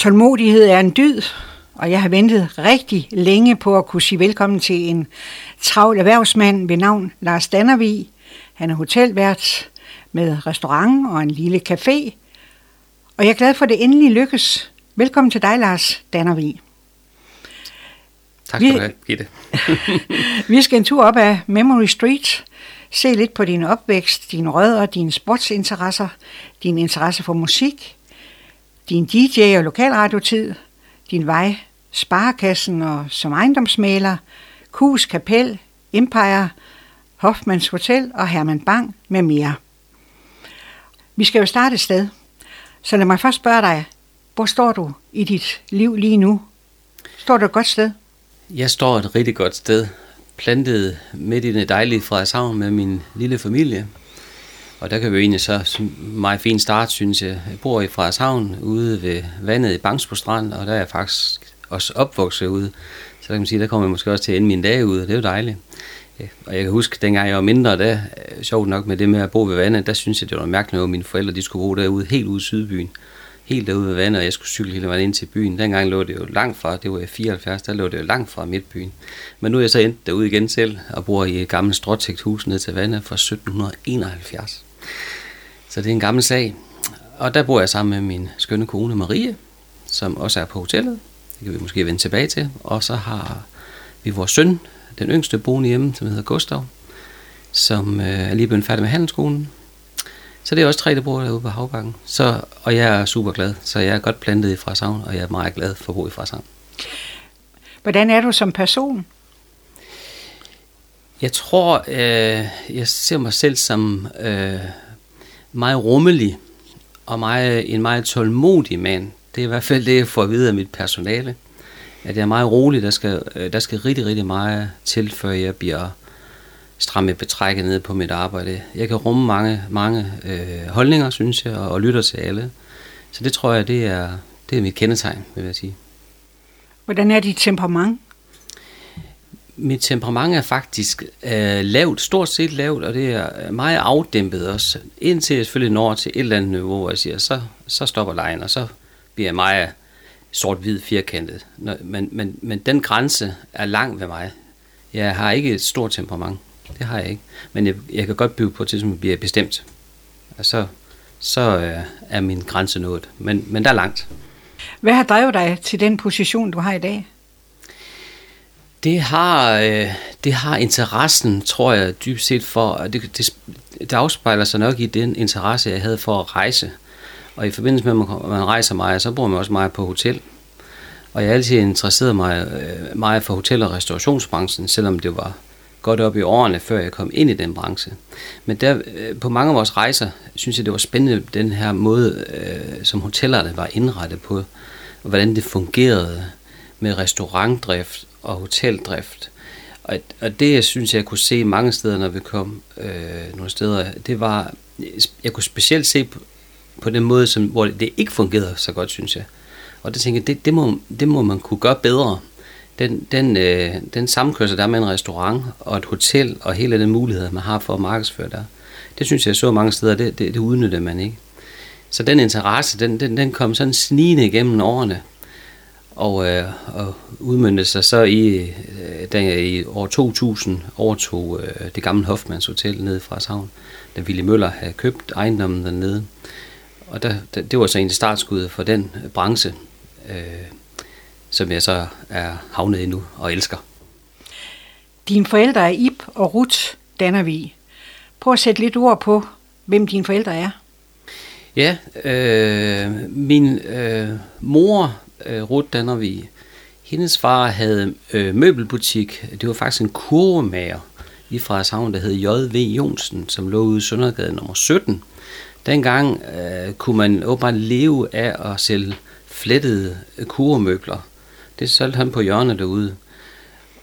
Tålmodighed er en dyd, og jeg har ventet rigtig længe på at kunne sige velkommen til en travl erhvervsmand ved navn Lars Dannervig. Han er hotelvært med restaurant og en lille café, og jeg er glad for, at det endelig lykkes. Velkommen til dig, Lars Dannervig. Tak skal du have, Gitte. vi skal en tur op ad Memory Street, se lidt på din opvækst, dine rødder, dine sportsinteresser, din interesse for musik, din DJ- og lokalradiotid, din vej, Sparekassen og som ejendomsmaler, Kus Kapel, Empire, Hoffmans Hotel og Herman Bang med mere. Vi skal jo starte et sted, så lad mig først spørge dig, hvor står du i dit liv lige nu? Står du et godt sted? Jeg står et rigtig godt sted, plantet midt i det dejlige Frederikshavn med min lille familie. Og der kan vi jo egentlig så meget fin start, synes jeg. Jeg bor i Frederikshavn ude ved vandet i Bangsbo Strand, og der er jeg faktisk også opvokset ude. Så der kan man sige, der kommer jeg måske også til at ende mine dage ude, og det er jo dejligt. Og jeg kan huske, dengang jeg var mindre, der, øh, sjovt nok med det med at bo ved vandet, der synes jeg, det var mærkeligt, at mine forældre de skulle bo derude, helt ude i Sydbyen helt derude ved vandet, og jeg skulle cykle hele vejen ind til byen. Dengang lå det jo langt fra, det var i 74, der lå det jo langt fra midtbyen. Men nu er jeg så endt derude igen selv, og bor i et gammelt stråtægt hus ned til vandet fra 1771. Så det er en gammel sag. Og der bor jeg sammen med min skønne kone Marie, som også er på hotellet. Det kan vi måske vende tilbage til. Og så har vi vores søn, den yngste boende hjemme, som hedder Gustav, som øh, er lige blevet færdig med handelsskolen. Så det er også tre, der bor derude på Havbakken. Så, og jeg er super glad, så jeg er godt plantet i Frasavn, og jeg er meget glad for at bo i Frasavn. Hvordan er du som person? Jeg tror, øh, jeg ser mig selv som øh, meget rummelig og meget, en meget tålmodig mand. Det er i hvert fald det, jeg får at vide af mit personale. At jeg er meget rolig. Der skal, øh, der skal rigtig, rigtig meget til, før jeg bliver stramme betrækket ned på mit arbejde. Jeg kan rumme mange, mange øh, holdninger, synes jeg, og, og lytter til alle. Så det tror jeg, det er, det er mit kendetegn, vil jeg sige. Hvordan er dit temperament? Mit temperament er faktisk øh, lavt, stort set lavt, og det er øh, meget afdæmpet også. Indtil jeg selvfølgelig når til et eller andet niveau, hvor jeg siger, så, så stopper lejen, og så bliver jeg meget sort-hvid firkantet. Men, men, men den grænse er lang ved mig. Jeg har ikke et stort temperament. Det har jeg ikke. Men jeg, jeg kan godt bygge på til, at bliver bestemt. Og så, så øh, er min grænse nået. Men, men der er langt. Hvad har drevet dig til den position, du har i dag? Det har, øh, det har interessen, tror jeg, dybest set for, det, det, det afspejler sig nok i den interesse, jeg havde for at rejse. Og i forbindelse med, at man rejser meget, så bor man også meget på hotel. Og jeg har altid interesseret mig øh, meget for hotel- og restaurationsbranchen, selvom det var godt op i årene, før jeg kom ind i den branche. Men der, øh, på mange af vores rejser, synes jeg, det var spændende, den her måde, øh, som hotellerne var indrettet på, og hvordan det fungerede med restaurantdrift og hoteldrift. Og, og det, jeg synes, jeg kunne se mange steder, når vi kom øh, nogle steder, det var, jeg kunne specielt se på, på den måde, som, hvor det ikke fungerede så godt, synes jeg. Og det tænker jeg, det, det, må, det må man kunne gøre bedre den, den, øh, den sammenkørsel, der er med en restaurant og et hotel, og hele den mulighed, man har for at markedsføre der, det synes jeg så mange steder, det, det, det udnytter man ikke. Så den interesse, den, den, den kom sådan snigende igennem årene, og, øh, og udmyndte sig så i, øh, da jeg i år 2000 overtog øh, det gamle Hoffmans Hotel nede fra Savn, da Willy Møller havde købt ejendommen dernede. Og der, der, det var så egentlig startskuddet for den branche. Øh, som jeg så er havnet i nu og elsker. Dine forældre er Ip og Ruth Dannervig. Prøv at sætte lidt ord på, hvem dine forældre er. Ja, øh, min øh, mor, øh, Ruth Dannervig, hendes far havde øh, møbelbutik. Det var faktisk en kurvemager i Frederikshavn, der hed J.V. Jonsen, som lå ude i Søndergade nummer 17. Dengang øh, kunne man åbenbart leve af at sælge flettede øh, kurvemøbler. Det solgte han på hjørnet derude.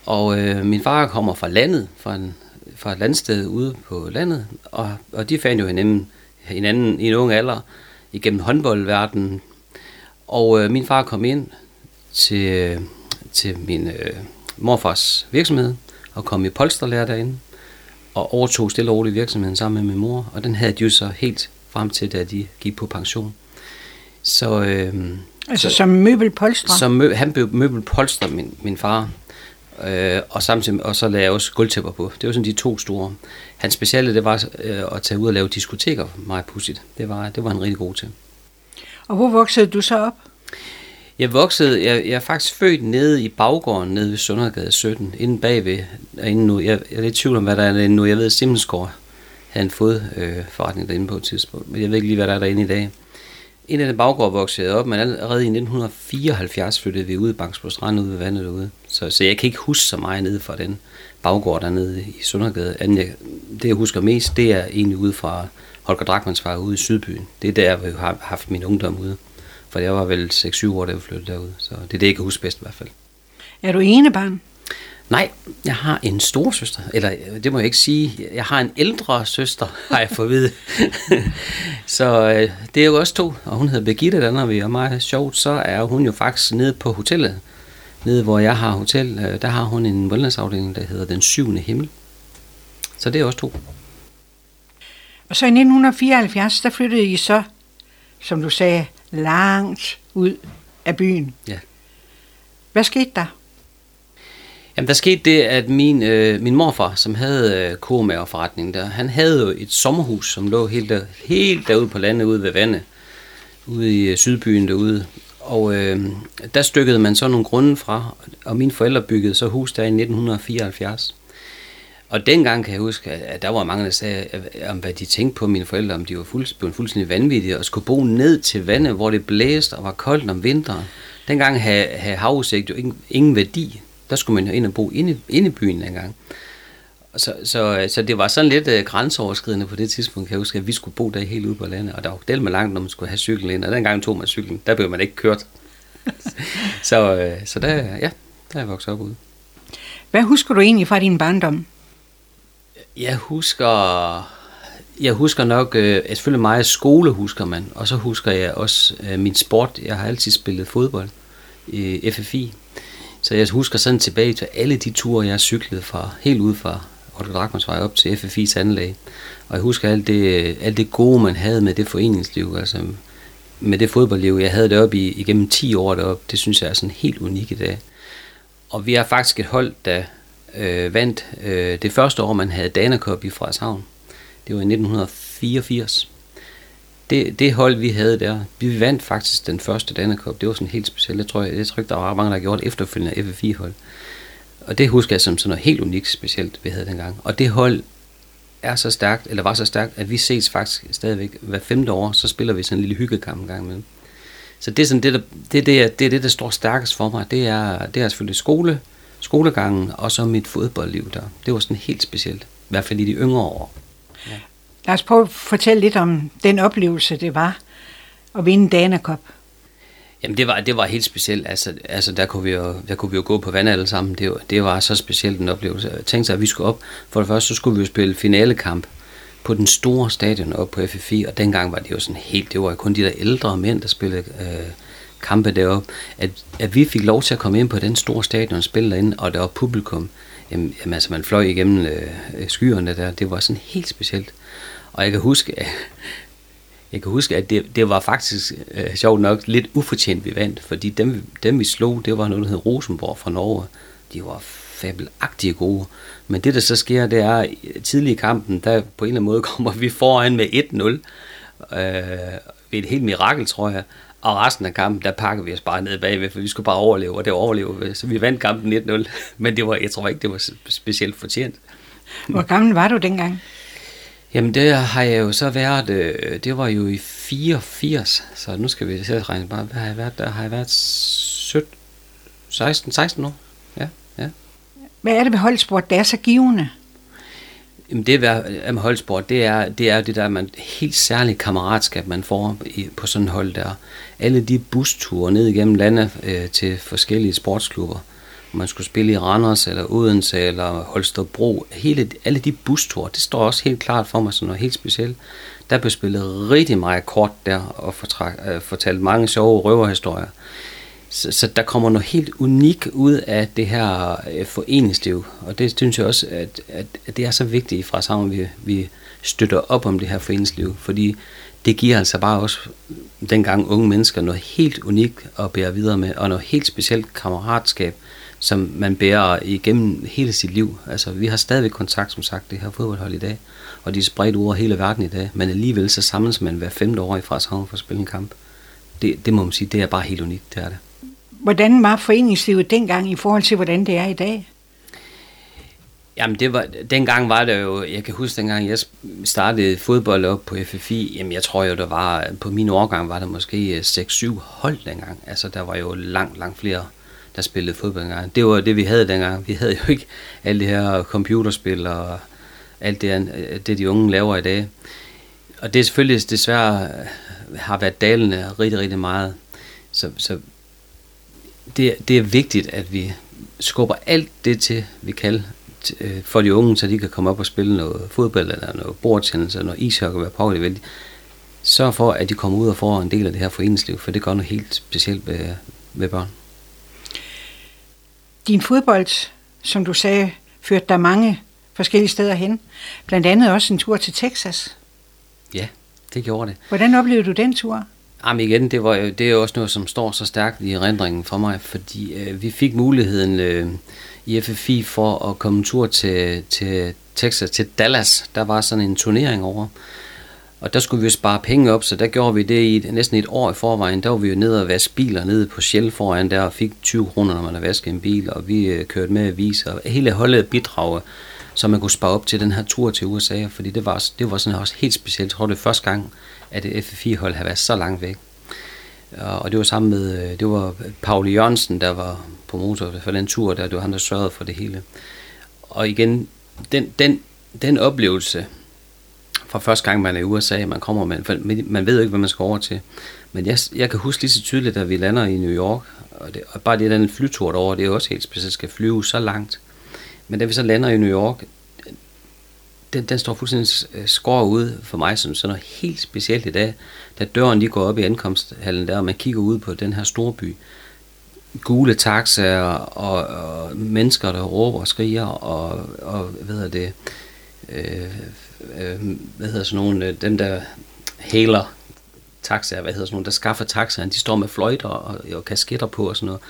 Og øh, min far kommer fra landet, fra, en, fra et landsted ude på landet, og, og de fandt jo hinanden, hinanden i en ung alder igennem håndboldverdenen. Og øh, min far kom ind til, til min øh, morfars virksomhed og kom i polsterlærer derinde og overtog stille og roligt virksomheden sammen med min mor, og den havde de jo så helt frem til, da de gik på pension. Så, øh, Altså så, som møbelpolstrer? Som mø, han blev møbelpolstrer, min, min far. Øh, og samtidig og så lavede jeg også gulvtæpper på. Det var sådan de to store. Hans speciale, det var øh, at tage ud og lave diskoteker meget pudsigt. Det var, det var han rigtig god til. Og hvor voksede du så op? Jeg voksede, jeg, jeg er faktisk født nede i baggården, nede ved Søndergade 17, inde bagved, inde nu, jeg, jeg er lidt i tvivl om, hvad der er derinde nu, jeg ved, at Simmensgaard havde en fodforretning øh, derinde på et tidspunkt, men jeg ved ikke lige, hvad der er derinde i dag. En af den baggård voksede jeg op, men allerede i 1974 flyttede vi ud i Bangsbo Strand, ude ved vandet derude. Så, så jeg kan ikke huske så meget nede fra den baggård dernede i Søndergade. jeg, det jeg husker mest, det er egentlig ude fra Holger Drakmans far ude i Sydbyen. Det er der, hvor jeg har haft min ungdom ude. For jeg var vel 6-7 år, da jeg flyttede derud. Så det er det, jeg kan huske bedst i hvert fald. Er du ene barn? Nej, jeg har en stor søster. Eller det må jeg ikke sige. Jeg har en ældre søster, har jeg fået vide. så øh, det er jo også to. Og hun hedder Birgitte, der når vi er meget sjovt, så er hun jo faktisk nede på hotellet. Nede hvor jeg har hotel, øh, der har hun en wellnessafdeling, der hedder Den Syvende Himmel. Så det er også to. Og så i 1974, der flyttede I så, som du sagde, langt ud af byen. Ja. Hvad skete der? Jamen, der skete det, at min, øh, min morfar, som havde øh, komagerforretningen der, han havde jo et sommerhus, som lå helt, der, helt derude på landet, ude ved vandet, ude i øh, Sydbyen derude. Og øh, der stykkede man så nogle grunde fra, og mine forældre byggede så hus der i 1974. Og dengang kan jeg huske, at der var mange, der sagde, om hvad de tænkte på mine forældre, om de var fuld, fuldstændig vanvittige, og skulle bo ned til vandet, hvor det blæste og var koldt om vinteren. Dengang havde, havde havudsigt jo ingen, ingen værdi. Der skulle man jo ind og bo inde, inde i byen dengang. Så, så, så det var sådan lidt uh, grænseoverskridende på det tidspunkt, kan jeg huske, at vi skulle bo der helt ude på landet, og der var del med langt, når man skulle have cyklen ind, og dengang tog man cyklen, der blev man ikke kørt. så, uh, så der, ja, der er jeg vokset op ude. Hvad husker du egentlig fra din barndom? Jeg husker, jeg husker nok, øh, selvfølgelig meget skole husker man, og så husker jeg også øh, min sport. Jeg har altid spillet fodbold i FFI, så jeg husker sådan tilbage til alle de ture, jeg cyklede fra, helt ud fra Otto Drakmansvej op til FFI's anlæg. Og jeg husker alt det, alt det gode, man havde med det foreningsliv, altså med det fodboldliv. Jeg havde det op i, igennem 10 år deroppe. Det synes jeg er sådan helt unikt i dag. Og vi har faktisk et hold, der øh, vandt øh, det første år, man havde Dana Cup i Frederikshavn. Det var i 1984. Det, det hold, vi havde der, vi vandt faktisk den første Dana Cup. Det var sådan helt specielt. Jeg tror, jeg, jeg tror ikke, der var mange, der gjorde det efterfølgende FF4-hold. Og det husker jeg som sådan noget helt unikt specielt, vi havde dengang. Og det hold er så stærkt, eller var så stærkt, at vi ses faktisk stadigvæk hver femte år, så spiller vi sådan en lille hyggekamp en gang imellem. Så det er sådan det, der, det, det, det, er det, der står stærkest for mig. Det er, det er selvfølgelig skole, skolegangen og så mit fodboldliv der. Det var sådan helt specielt. I hvert fald i de yngre år. Ja. Lad os prøve at fortælle lidt om den oplevelse, det var at vinde Dana Cup. Jamen det var, det var helt specielt. Altså, altså der, kunne vi jo, der kunne vi jo gå på vand alle sammen. Det, var, det var så specielt en oplevelse. Jeg tænkte sig, at vi skulle op. For det første, så skulle vi jo spille finalekamp på den store stadion op på FFI, og dengang var det jo sådan helt, det var kun de der ældre mænd, der spillede øh, kampe deroppe, at, at vi fik lov til at komme ind på den store stadion og spille derinde, og der var publikum. Jamen, jamen altså, man fløj igennem øh, øh skyerne der. Det var sådan helt specielt. Og jeg kan huske, at, jeg kan huske, at det, det var faktisk øh, sjovt nok lidt ufortjent, vi vandt, fordi dem, dem vi slog, det var noget, der hed Rosenborg fra Norge. De var fabelagtige gode. Men det, der så sker, det er, tidlig i kampen, der på en eller anden måde kommer vi foran med 1-0. Øh, ved et helt mirakel, tror jeg. Og resten af kampen, der pakker vi os bare ned bagved, for vi skulle bare overleve, og det overleve vi. Så vi vandt kampen 1-0, men det var, jeg tror ikke, det var specielt fortjent. Hvor gammel var du dengang? Jamen det har jeg jo så været, øh, det var jo i 84, så nu skal vi selv regne bare, hvad har jeg været der? Har jeg været 17, 16, 16 år? Ja, ja. Hvad er det ved holdsport, der er så givende? Jamen det med holdsport, det er, det er det der man, helt særligt kammeratskab, man får i, på sådan et hold der. Alle de busture ned igennem landet øh, til forskellige sportsklubber. Man skulle spille i Randers eller Odense eller Holstebro. Hele, alle de busture, det står også helt klart for mig som noget helt specielt. Der blev spillet rigtig meget kort der og øh, fortalt mange sjove røverhistorier. Så, så der kommer noget helt unikt ud af det her øh, foreningsliv, og det synes jeg også, at, at, at det er så vigtigt fra sammen, vi, vi støtter op om det her foreningsliv, fordi det giver altså bare også dengang unge mennesker noget helt unikt at bære videre med, og noget helt specielt kammeratskab, som man bærer igennem hele sit liv. Altså, vi har stadigvæk kontakt, som sagt, det her fodboldhold i dag, og de er spredt over hele verden i dag, men alligevel så samles man hver femte år i fra for at spille en kamp. Det, det må man sige, det er bare helt unikt, det er det. Hvordan var foreningslivet dengang i forhold til, hvordan det er i dag? Jamen, det var, dengang var det jo, jeg kan huske, dengang jeg startede fodbold op på FFI, jamen jeg tror jo, der var, på min årgang var der måske øh, 6-7 hold dengang. Altså, der var jo langt, langt flere, der spillede fodbold dengang. Det var det, vi havde dengang. Vi havde jo ikke alle de her computerspil og alt det, øh, det de unge laver i dag. Og det er selvfølgelig desværre øh, har været dalende rigtig, rigtig meget. Så, så det, det er vigtigt, at vi skubber alt det til, vi kan øh, for de unge, så de kan komme op og spille noget fodbold, eller noget bordtennis, eller noget ishockey, hvad power de vil. Sørg for, at de kommer ud og får en del af det her foreningsliv, for det gør noget helt specielt ved, ved børn. Din fodbold, som du sagde, førte der mange forskellige steder hen. Blandt andet også en tur til Texas. Ja, det gjorde det. Hvordan oplevede du den tur? Jamen igen, det, var jo, det er jo også noget, som står så stærkt i erindringen for mig, fordi øh, vi fik muligheden øh, i FFI for at komme en tur til, til Texas, til Dallas. Der var sådan en turnering over. Og der skulle vi jo spare penge op, så der gjorde vi det i næsten et år i forvejen. Der var vi jo nede og vaske biler nede på Shell foran der og fik 20 kroner, når man har vasket en bil. Og vi øh, kørte med aviser. Hele holdet bidrag, så man kunne spare op til den her tur til USA. Fordi det var, det var sådan også helt specielt. Jeg tror, det første gang, at det FFI-hold havde været så langt væk. Og det var sammen med, øh, det var Pauli Jørgensen, der var promotor for den tur, der det var han, der sørgede for det hele. Og igen, den, den, den oplevelse, fra første gang man er i USA, man kommer man, man ved jo ikke, hvad man skal over til. Men jeg, jeg kan huske lige så tydeligt, at vi lander i New York, og, det, og bare det den flytur derovre, det er også helt specielt, skal flyve så langt. Men da vi så lander i New York, den, den står fuldstændig øh, skår ud for mig som sådan noget helt specielt i dag. Da døren lige går op i ankomsthallen der, og man kigger ud på den her store by. Gule taxaer og, og mennesker, der råber og skriger, og, og hvad hedder det, øh, øh, hvad hedder sådan nogle, øh, dem der hæler taxaer, hvad hedder sådan nogle, der skaffer taxaer, de står med fløjter og, og kasketter på og sådan noget.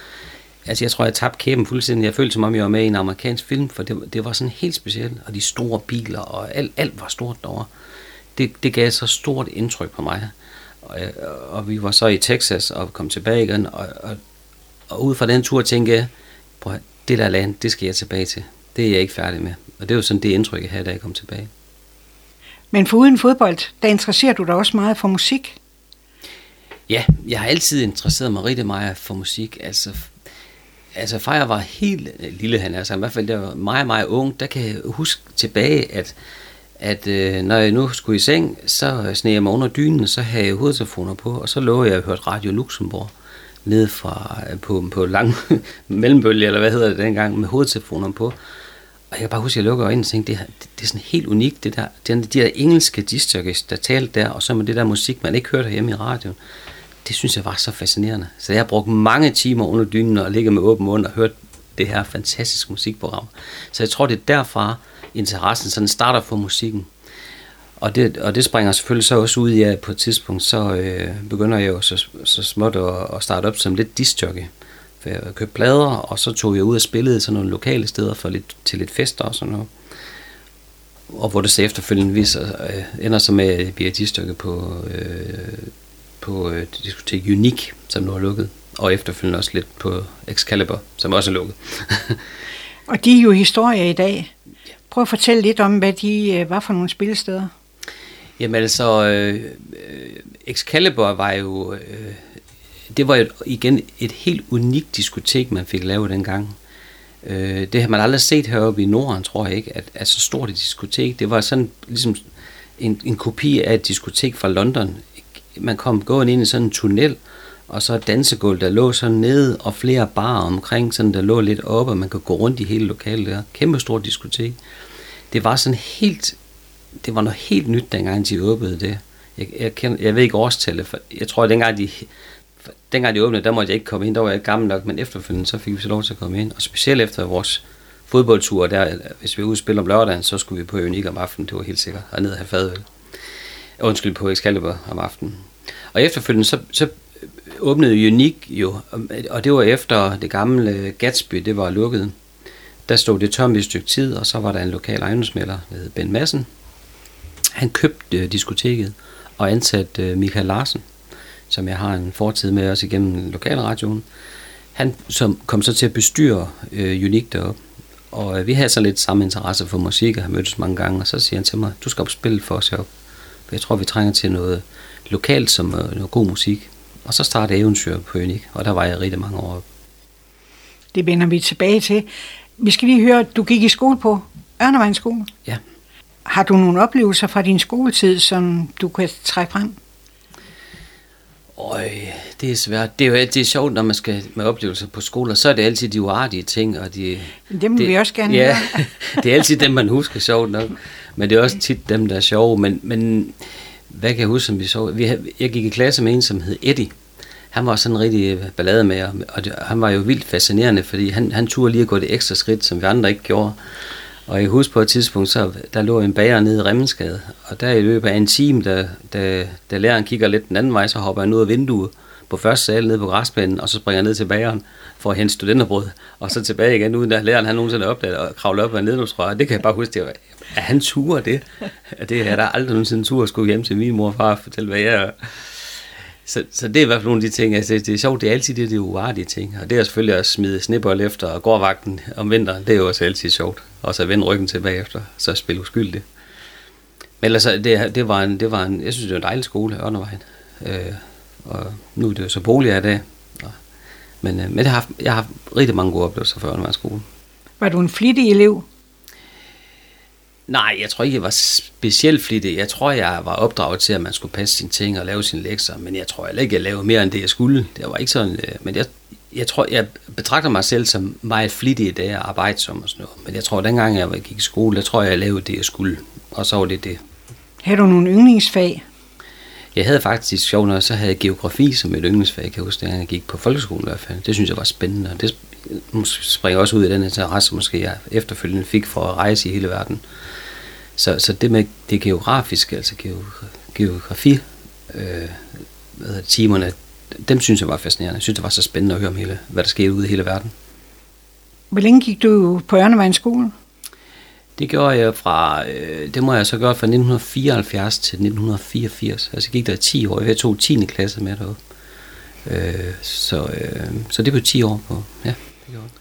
Altså, jeg tror, jeg tabte kæben fuldstændig. Jeg følte, som om jeg var med i en amerikansk film, for det, det var sådan helt specielt. Og de store biler, og alt, alt var stort derovre. Det, det gav så stort indtryk på mig. Og, og vi var så i Texas og kom tilbage igen, og, og, og ud fra den tur tænkte jeg, prøv det der land, det skal jeg tilbage til. Det er jeg ikke færdig med. Og det jo sådan det indtryk, jeg havde, da jeg kom tilbage. Men for uden fodbold, der interesserer du dig også meget for musik? Ja, jeg har altid interesseret mig rigtig meget for musik. Altså altså far jeg var helt øh, lille, han er, altså i hvert fald der var meget, meget ung, der kan jeg huske tilbage, at, at øh, når jeg nu skulle i seng, så sneg jeg mig under dynen, så havde jeg hovedtelefoner på, og så lå jeg og hørte Radio Luxembourg ned fra, øh, på, på lang mellembølge, eller hvad hedder det dengang, med hovedtelefoner på. Og jeg kan bare huske, at jeg lukker øjnene og tænkte, det, det, det er sådan helt unikt, det der, det, de der engelske discjockeys, der talte der, og så med det der musik, man ikke hørte hjemme i radioen det synes jeg var så fascinerende. Så jeg har brugt mange timer under dynen og ligget med åben mund og hørt det her fantastiske musikprogram. Så jeg tror, det er derfra interessen sådan starter for musikken. Og det, og det springer selvfølgelig så også ud i, at på et tidspunkt, så øh, begynder jeg jo så, så småt at, at starte op som lidt discjockey. For jeg købte plader, og så tog jeg ud og spillede sådan nogle lokale steder for lidt, til lidt fester og sådan noget. Og hvor det så efterfølgende viser, øh, ender så med at blive discjockey på øh, på øh, diskotek Unique, som nu er lukket, og efterfølgende også lidt på Excalibur, som også er lukket. og de er jo historier i dag. Prøv at fortælle lidt om, hvad de øh, var for nogle spillesteder. Jamen altså, øh, Excalibur var jo, øh, det var jo igen et helt unikt diskotek, man fik lavet dengang. Øh, det har man aldrig set heroppe i Norden, tror jeg ikke, at, at så stort et diskotek. Det var sådan ligesom en, en kopi af et diskotek fra London, man kom gående ind i sådan en tunnel, og så et dansegulv, der lå sådan nede, og flere barer omkring, sådan der lå lidt oppe, og man kunne gå rundt i hele lokalet der. Kæmpe stort diskotek. Det var sådan helt, det var noget helt nyt, dengang de åbnede det. Jeg, jeg, kender, jeg ved ikke årstallet, for jeg tror, at dengang de, dengang de åbnede, der måtte jeg ikke komme ind, der var jeg gammel nok, men efterfølgende, så fik vi så lov til at komme ind. Og specielt efter vores fodboldtur, der, hvis vi udspiller om lørdagen, så skulle vi på Unik om aftenen, det var helt sikkert, og ned og have fadøl. undskyld, på Excalibur om aftenen. Og efterfølgende, så, så åbnede Unique jo, og det var efter det gamle øh, Gatsby, det var lukket. Der stod det tomt i et stykke tid, og så var der en lokal ejendomsmælder, der hed Ben Madsen. Han købte øh, diskoteket og ansatte øh, Michael Larsen, som jeg har en fortid med også igennem lokalradioen. Han som kom så til at bestyre øh, Unique deroppe. Og øh, vi havde så lidt samme interesse for musik og har mødtes mange gange, og så siger han til mig, du skal op spille for os heroppe. Jeg tror, vi trænger til noget lokalt som noget god musik. Og så startede eventyr på Unik, og der var jeg rigtig mange år. Det vender vi tilbage til. Vi skal lige høre, du gik i skole på Ørnevejen skole. Ja. Har du nogle oplevelser fra din skoletid, som du kan trække frem? Øj, det er svært. Det er jo er sjovt, når man skal med oplevelser på skoler, så er det altid de uartige ting. Og de, dem vil det, vi også gerne ja, det er altid dem, man husker sjovt nok. Men det er også tit dem, der er sjove. Men, men hvad kan jeg huske, som vi så? Vi, havde- jeg gik i klasse med en, som hed Eddie. Han var sådan en rigtig øh, ballade med, og det, han var jo vildt fascinerende, fordi han, han turde lige at gå det ekstra skridt, som vi andre ikke gjorde. Og jeg husker på et tidspunkt, så der lå en bager nede i Remmensgade, og der i løbet af en time, da, da, da læreren kigger lidt den anden vej, så hopper han ud af vinduet på første sal nede på græsplænen, og så springer jeg ned til bageren for at hente studenterbrød, og så tilbage igen, uden at læreren han nogensinde opdaget og kravle op ad nedløbsrør. Det kan jeg bare huske, det var, at han turer det. Det er der aldrig nogensinde tur at skulle hjem til min mor og far og fortælle, hvad jeg er. Så, så det er i hvert fald nogle af de ting, altså det, det er sjovt, det er altid det, det er uartige ting. Og det er selvfølgelig at smide snibbold efter og gårdvagten om vinteren, det er jo også altid sjovt. Og så vende ryggen tilbage efter, så spille uskyldig. Men ellers, det, det, var en, det var en, jeg synes, det var en dejlig skole, Ørnevejen. Øh, og nu er det jo så bolig af det. Og, men, øh, men jeg har, haft, jeg har haft rigtig mange gode oplevelser for Ørnevejen skole. Var du en flittig elev? Nej, jeg tror ikke, jeg var specielt flittig. Jeg tror, jeg var opdraget til, at man skulle passe sine ting og lave sine lektier, men jeg tror heller ikke, jeg lavede mere end det, jeg skulle. Det var ikke sådan, øh, men jeg, jeg tror, jeg betragter mig selv som meget flittig i dag og arbejdsom og sådan noget. Men jeg tror, dengang jeg gik i skole, der tror jeg, jeg lavede det, jeg skulle. Og så var det det. Havde du nogle yndlingsfag? Jeg havde faktisk sjovt nok, så havde jeg geografi som et yndlingsfag, kan jeg huske, da jeg gik på folkeskolen i hvert fald. Det synes jeg var spændende, og det springer også ud af den interesse, måske jeg efterfølgende fik for at rejse i hele verden. Så, så det med det geografiske, altså geografi, øh, hvad hedder timerne, dem synes jeg var fascinerende. Jeg synes, det var så spændende at høre om hele, hvad der skete ude i hele verden. Hvor længe gik du på Ørnevejens skole? Det gjorde jeg fra, øh, det må jeg så gøre fra 1974 til 1984. Altså jeg gik der i 10 år. Jeg tog 10. klasse med deroppe. Øh, så, øh, så det blev 10 år på, ja.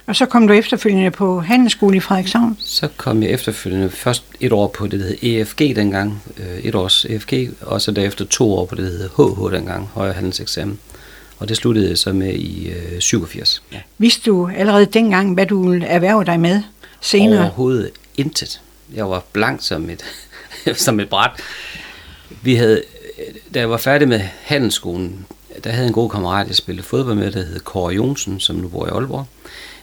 Og så kom du efterfølgende på handelsskole i Frederikshavn. Så kom jeg efterfølgende først et år på det, der hed EFG dengang, øh, et års EFG, og så derefter to år på det, der hed HH dengang, højere handelseksamen. Og det sluttede jeg så med i øh, 87. Ja. Vidste du allerede dengang, hvad du ville erhverve dig med senere? Overhovedet intet. Jeg var blank som et, som et bræt. Vi havde, da jeg var færdig med handelsskolen, der havde en god kammerat, jeg spillede fodbold med, der hed Kåre Jonsen, som nu bor i Aalborg.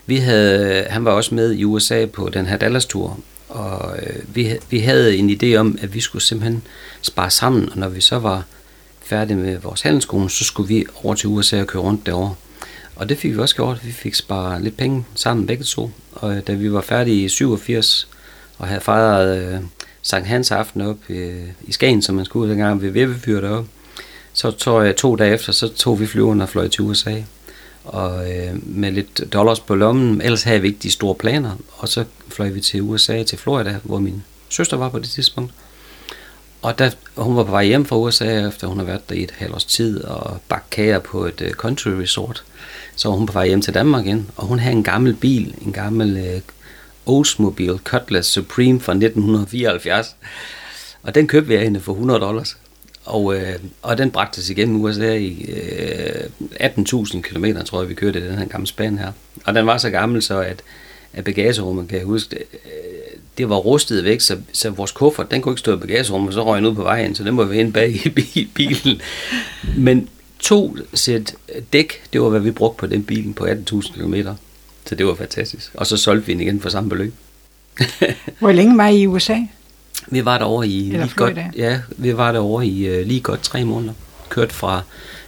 Vi havde, han var også med i USA på den her Dallas-tur, og øh, vi, vi havde en idé om, at vi skulle simpelthen spare sammen, og når vi så var færdige med vores handelsskole, så skulle vi over til USA og køre rundt derovre. Og det fik vi også gjort. Vi fik sparet lidt penge sammen begge to. Og øh, da vi var færdige i 87 og havde fejret øh, Sankt Hans aften op øh, i Skagen, som man skulle dengang ved Vippefyr deroppe, så tog jeg to dage efter, så tog vi flyveren og fløj til USA. Og øh, med lidt dollars på lommen, ellers havde vi ikke de store planer. Og så fløj vi til USA, til Florida, hvor min søster var på det tidspunkt. Og da hun var på vej hjem fra USA, efter hun havde været der i et halvt års tid og bagt kager på et øh, country resort, så var hun på vej hjem til Danmark igen. Og hun havde en gammel bil, en gammel øh, Oldsmobile Cutlass Supreme fra 1974. Og den købte vi af hende for 100 dollars. Og, øh, og den bragte os igennem USA i øh, 18.000 km, tror jeg, vi kørte i den her gamle span her. Og den var så gammel, så at, at bagagerummet, kan jeg huske, det, øh, det var rustet væk, så, så vores kuffert, den kunne ikke stå i bagagerummet, så røg den ud på vejen, så den måtte vi ind bag i bilen. Men to sæt dæk, det var, hvad vi brugte på den bilen på 18.000 km. Så det var fantastisk. Og så solgte vi den igen for samme beløb. Hvor længe var I i USA? Vi var derovre i Eller lige godt, ja, vi var derovre i uh, lige godt tre måneder. Kørt fra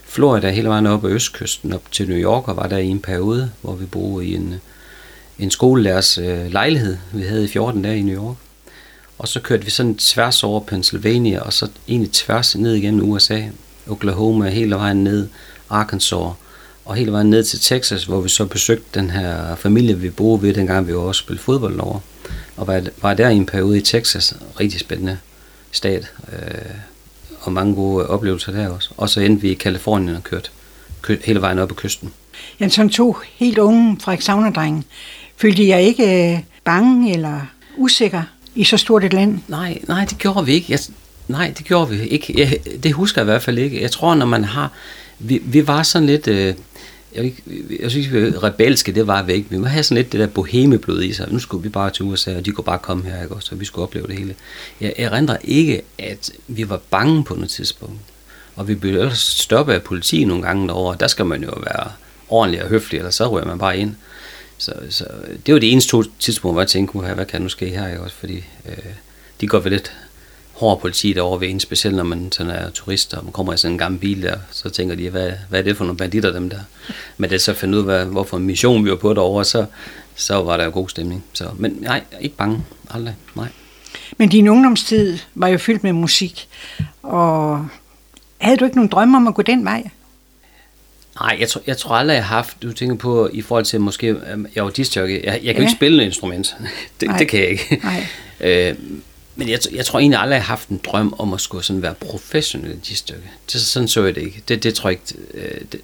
Florida hele vejen op ad østkysten op til New York og var der i en periode, hvor vi boede i en, en skolelærers uh, lejlighed, vi havde i 14 dage i New York. Og så kørte vi sådan tværs over Pennsylvania, og så egentlig tværs ned igennem USA, Oklahoma, hele vejen ned, Arkansas, og hele vejen ned til Texas, hvor vi så besøgte den her familie, vi boede ved, dengang vi også spillede fodbold over. Og var, var der i en periode i Texas, rigtig spændende stat, øh, og mange gode oplevelser der også. Og så endte vi i Kalifornien og kørte, kørte hele vejen op ad kysten. Ja, sådan to helt unge Frederikshavner-drenge. Følte jeg ikke øh, bange eller usikker i så stort et land? Nej, nej, det gjorde vi ikke. Jeg, nej, det gjorde vi ikke. Jeg, det husker jeg i hvert fald ikke. Jeg tror, når man har... Vi, vi var sådan lidt... Øh, jeg, jeg synes, vi rebelske, det var væk. Vi må have sådan lidt det der bohemeblod i sig. Nu skulle vi bare til USA, og de kunne bare komme her, ikke? så vi skulle opleve det hele. Jeg erindrer ikke, at vi var bange på noget tidspunkt. Og vi blev ellers stoppet af politi nogle gange derovre. Der skal man jo være ordentlig og høflig, eller så rører man bare ind. Så, så det var det eneste to tidspunkt, hvor jeg tænkte, hvad kan nu ske her? Ikke? Også fordi øh, de går vel lidt hård politi derovre ved en, specielt når man sådan er turist, og man kommer i sådan en gammel bil der, så tænker de, hvad, hvad er det for nogle banditter, dem der? Men det så fandt ud af, hvad, hvorfor en mission vi var på derovre, så, så var der jo god stemning. Så, men nej, ikke bange. Aldrig. Nej. Men din ungdomstid var jo fyldt med musik, og havde du ikke nogen drømme om at gå den vej? Nej, jeg tror, jeg tror aldrig, jeg har haft, du tænker på, i forhold til måske, øhm, jeg var disjockey, jeg, jeg kan ja. ikke spille et instrument, det, det kan jeg ikke. Nej. øh, men jeg, jeg tror egentlig aldrig, jeg har haft en drøm om at skulle sådan være professionel disjockey. Det, sådan så jeg det ikke. Det, det tror jeg ikke, øh, det,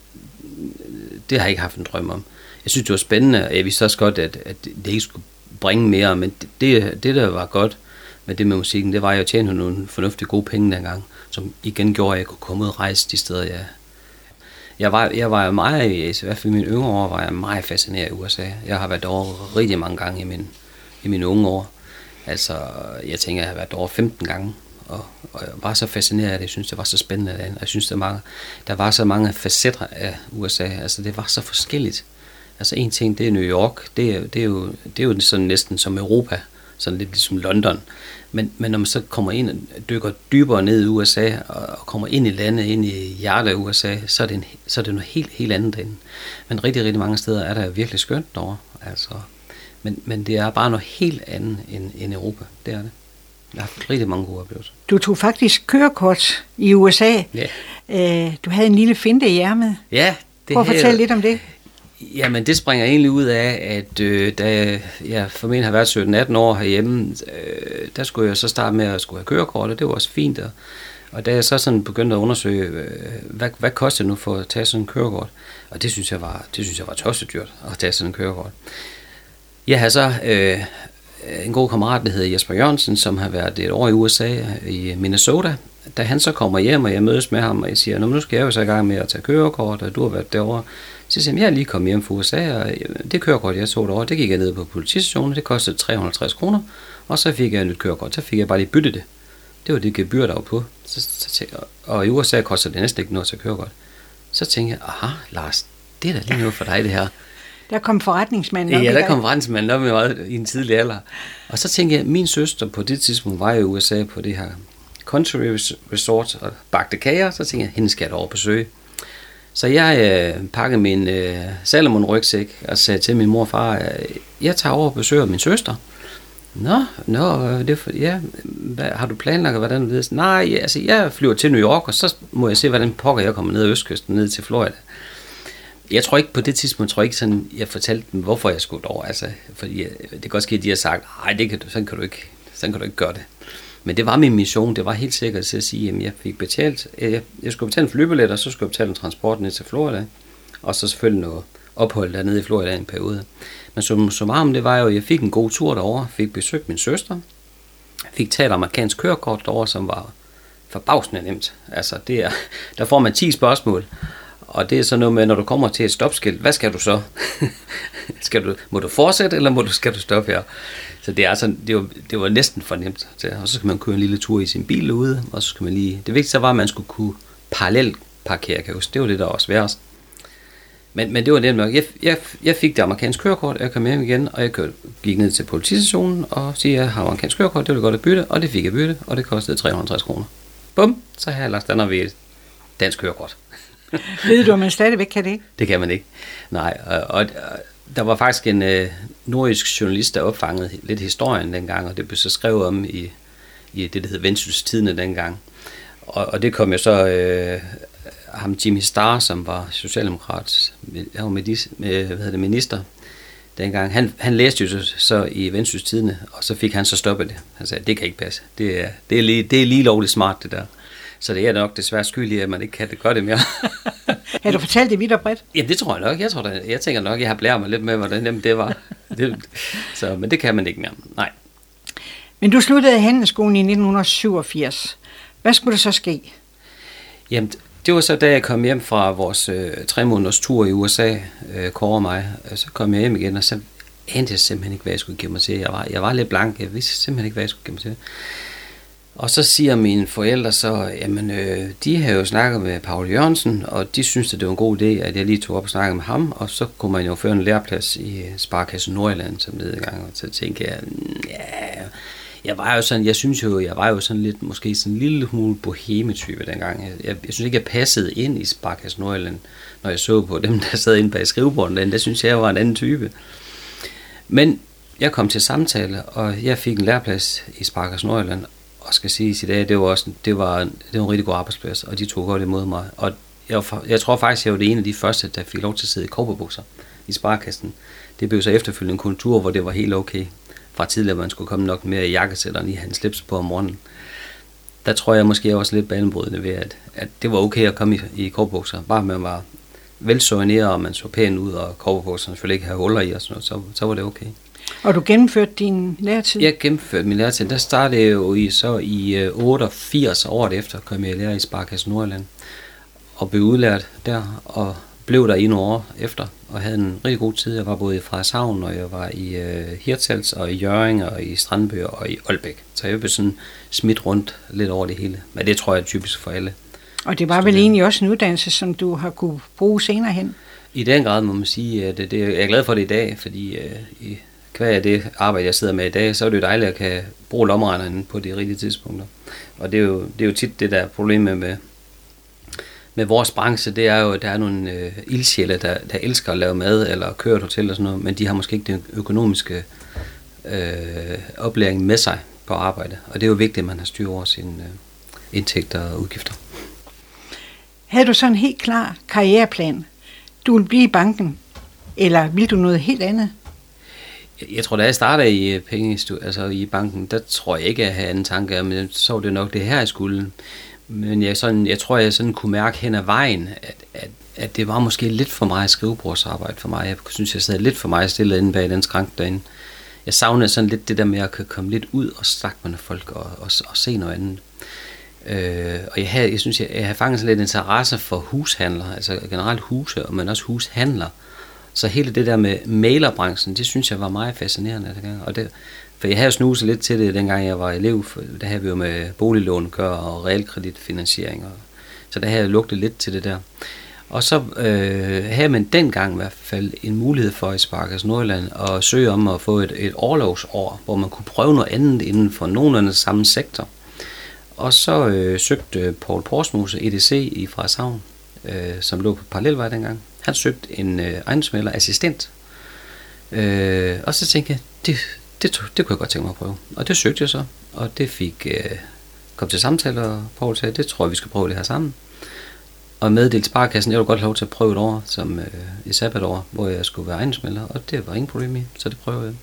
det har jeg ikke haft en drøm om. Jeg synes, det var spændende, og jeg vidste også godt, at, at det ikke skulle bringe mere, men det, det, der var godt med det med musikken, det var, at jeg tjente nogle fornuftige gode penge dengang, som igen gjorde, at jeg kunne komme ud og rejse de steder, jeg, jeg var, jeg var meget, i hvert fald i mine yngre år, var jeg meget fascineret af USA. Jeg har været over rigtig mange gange i, min, i mine unge år. Altså, jeg tænker, jeg har været over 15 gange, og, og jeg var så fascineret af det. Jeg synes, det var så spændende. Jeg synes, der var, der var så mange facetter af USA. Altså, det var så forskelligt. Altså, en ting, det er New York. Det er, det er, jo, det er jo sådan næsten som Europa. Sådan lidt ligesom London. Men, men når man så kommer ind og dykker dybere ned i USA, og kommer ind i landet, ind i hjertet af USA, så er det, en, så er det noget helt, helt andet derinde. Men rigtig, rigtig mange steder er der virkelig skønt derovre. Altså, men, men det er bare noget helt andet end, end Europa. Det er det. Jeg har haft rigtig mange gode oplevelser. Du tog faktisk kørekort i USA. Ja. Øh, du havde en lille finte i ærmet. Ja. Det Prøv at fortælle lidt om det. Jamen, det springer egentlig ud af, at øh, da jeg formentlig har været 17-18 år herhjemme, øh, der skulle jeg så starte med at skulle have kørekort, og det var også fint. Og, og da jeg så sådan begyndte at undersøge, øh, hvad, hvad koster det nu for at tage sådan en kørekort? Og det synes jeg var, det synes jeg var tosset dyrt at tage sådan en kørekort. Jeg har så øh, en god kammerat, der hedder Jesper Jørgensen, som har været et år i USA, i Minnesota. Da han så kommer hjem, og jeg mødes med ham, og jeg siger, nu skal jeg jo så i gang med at tage kørekort, og du har været derovre. Så siger jeg, jeg er lige kommet hjem fra USA, og øh, det kørekort, jeg tog derovre, det gik jeg ned på politistationen, det kostede 350 kroner, og så fik jeg et nyt kørekort, så fik jeg bare lige byttet det. Det var det gebyr, der var på. Så, så, og i USA koster det næsten ikke noget at tage kørekort. Så tænkte jeg, aha, Lars, det er da lige noget for dig, det her. Der kom forretningsmanden op Ja, der kom forretningsmanden op i, i en tidlig alder. Og så tænkte jeg, min søster på det tidspunkt var i USA på det her country resort og bagte kager. Så tænkte jeg, hende skal jeg over besøge. Så jeg øh, pakkede min øh, Salomon-rygsæk og sagde til min mor og far, øh, jeg tager over og besøger min søster. Nå, nå, det er for, ja, hvad, har du planlagt, hvordan det? Nej, altså, jeg flyver til New York, og så må jeg se, hvordan pokker jeg kommer ned ad Østkysten, ned til Florida. Jeg tror ikke på det tidspunkt, jeg tror ikke sådan, jeg fortalte dem, hvorfor jeg skulle over. Altså, fordi øh, det kan godt ske, at de har sagt, nej, det kan du, sådan kan du ikke, sådan kan du ikke gøre det. Men det var min mission, det var helt sikkert til at sige, at jeg fik betalt, jeg, jeg skulle betale en flybillet, og så skulle jeg betale en transport ned til Florida, og så selvfølgelig noget ophold dernede i Florida en periode. Men som, som arm, det var jo, at jeg fik en god tur derover, fik besøgt min søster, fik taget amerikansk kørekort derover, som var forbavsende nemt. Altså, det er, der får man 10 spørgsmål, og det er så noget med, når du kommer til et stopskilt, hvad skal du så? skal du, må du fortsætte, eller må du, skal du stoppe her? Så det, er sådan, det, var, det var næsten for nemt. Og så skal man køre en lille tur i sin bil ude, og så skal man lige... Det vigtigste var, at man skulle kunne parallelt parkere, kan jeg huske. Det var det, der var sværest. Men, men det var nemt nok. Jeg, jeg, jeg fik det amerikanske kørekort, jeg kom hjem igen, og jeg kørte, gik ned til politistationen og siger, at jeg har amerikansk kørekort, det ville godt at bytte, og det fik jeg bytte, og det kostede 350 kroner. Bum, så har jeg lagt den ved et dansk kørekort. Ved du, om man stadigvæk kan det? Det kan man ikke. Nej, og, og der var faktisk en øh, nordisk journalist, der opfangede lidt historien dengang, og det blev så skrevet om i, i det, der hed Vendsyssels Tidene dengang. Og, og det kom jo så øh, ham Jimmy Starr, som var socialdemokrat, han var med, med, hvad hedder det, minister dengang. Han, han læste jo så i Vendsyssels Tidene, og så fik han så stoppet det. Han sagde, det kan ikke passe. Det er, det er, lige, det er lige lovligt smart, det der. Så det er nok desværre skyld i, at man ikke kan det gøre det mere. har du fortalt det vidt og bredt? Jamen det tror jeg nok. Jeg, tror, da, jeg tænker nok, jeg har blæret mig lidt med, hvordan jamen, det var. Det, så, men det kan man ikke mere. Nej. Men du sluttede handelsskolen i 1987. Hvad skulle der så ske? Jamen, det var så da jeg kom hjem fra vores øh, tre måneders tur i USA, øh, Kåre og mig. Så kom jeg hjem igen, og så anede jeg simpelthen ikke, hvad jeg skulle give mig til. Jeg var, jeg var lidt blank, jeg vidste simpelthen ikke, hvad jeg skulle give mig til. Og så siger mine forældre så, jamen øh, de har jo snakket med Paul Jørgensen, og de synes, at det var en god idé, at jeg lige tog op og snakkede med ham, og så kunne man jo føre en læreplads i øh, Sparkasse Nordjylland som ledgang, og så tænkte jeg, ja, jeg var jo sådan, jeg synes jo, jeg var jo sådan lidt, måske sådan en lille smule boheme-type dengang. Jeg, jeg, jeg synes ikke, jeg passede ind i Sparkasse Nordjylland, når jeg så på dem, der sad inde bag skrivebordet, den, der synes jeg, jeg var en anden type. Men jeg kom til samtale, og jeg fik en læreplads i Sparkasse Nordjylland, og skal sige i dag, det var også det var, det var en rigtig god arbejdsplads, og de tog godt imod mig. Og jeg, jeg tror faktisk, jeg var det ene af de første, der fik lov til at sidde i korporbukser i sparkassen. Det blev så efterfølgende en kultur, hvor det var helt okay. Fra tidligere, man skulle komme nok mere i jakkesætteren i hans slips på om morgenen. Der tror jeg måske også lidt banebrydende ved, at, at det var okay at komme i, i korporbukser. Bare man var vel og man så pæn ud, og korporbukserne selvfølgelig ikke havde huller i og sådan noget, så, så var det okay. Og du gennemførte din læretid? Jeg gennemførte min læretid. Der startede jeg jo i, så i 88 øh, år efter, kom jeg i lære i Sparkasse Nordland. Og blev udlært der, og blev der i nogle år efter, og havde en rigtig god tid. Jeg var både i Frederikshavn, og jeg var i uh, Hirtshals, og i Jøring, og i Strandbø, og i Aalbæk. Så jeg blev sådan smidt rundt lidt over det hele. Men det tror jeg er typisk for alle. Og det var vel egentlig også en uddannelse, som du har kunne bruge senere hen? I den grad må man sige, at det, jeg er glad for det i dag, fordi uh, i hvad af det arbejde, jeg sidder med i dag, så er det jo dejligt at kan bruge lommeregneren på de rigtige tidspunkter. Og det er jo, det er jo tit det der problem med, med vores branche, det er jo, at der er nogle øh, ildsjæle, der, der elsker at lave mad eller køre et hotel og sådan noget, men de har måske ikke den økonomiske øh, oplæring med sig på arbejde. Og det er jo vigtigt, at man har styr over sine øh, indtægter og udgifter. Havde du så en helt klar karriereplan? Du vil blive i banken, eller vil du noget helt andet? Jeg tror, da jeg startede i øh, penge, altså i banken, der tror jeg ikke, at jeg havde en tanke men så var det nok det her, jeg skulle. Men jeg, sådan, jeg tror, jeg sådan kunne mærke hen ad vejen, at, at, at det var måske lidt for meget skrivebordsarbejde for mig. Jeg synes, jeg sad lidt for meget stillet inde bag den skrank derinde. Jeg savnede sådan lidt det der med at kunne komme lidt ud og snakke med folk og, og, og se noget andet. Øh, og jeg, havde, jeg synes, jeg, jeg havde fanget sådan lidt interesse for hushandler, altså generelt huse, men også hushandler. Så hele det der med mailerbranchen, det synes jeg var meget fascinerende. dengang. Og det, for jeg havde snuset lidt til det, dengang jeg var elev. For der havde vi jo med boliglån gør og realkreditfinansiering. Og, så der havde jeg lugtet lidt til det der. Og så øh, havde man dengang i hvert fald en mulighed for i Sparkas Nordjylland at søge om at få et, et overlovsår, hvor man kunne prøve noget andet inden for nogenlunde samme sektor. Og så øh, søgte Paul Porsmose, EDC i Frederikshavn, øh, som lå på parallelvej dengang. Han søgte en øh, ejendomsmælder assistent. Øh, og så tænkte jeg, det, det, det kunne jeg godt tænke mig at prøve. Og det søgte jeg så, og det fik øh, kom til samtale, og Poul sagde, det tror jeg, vi skal prøve det her sammen. Og meddelte sparkassen, jeg ville godt have lov til at prøve et år, som øh, i sabbatår, hvor jeg skulle være ejendomsmælder, og det var ingen problem i, så det prøvede jeg.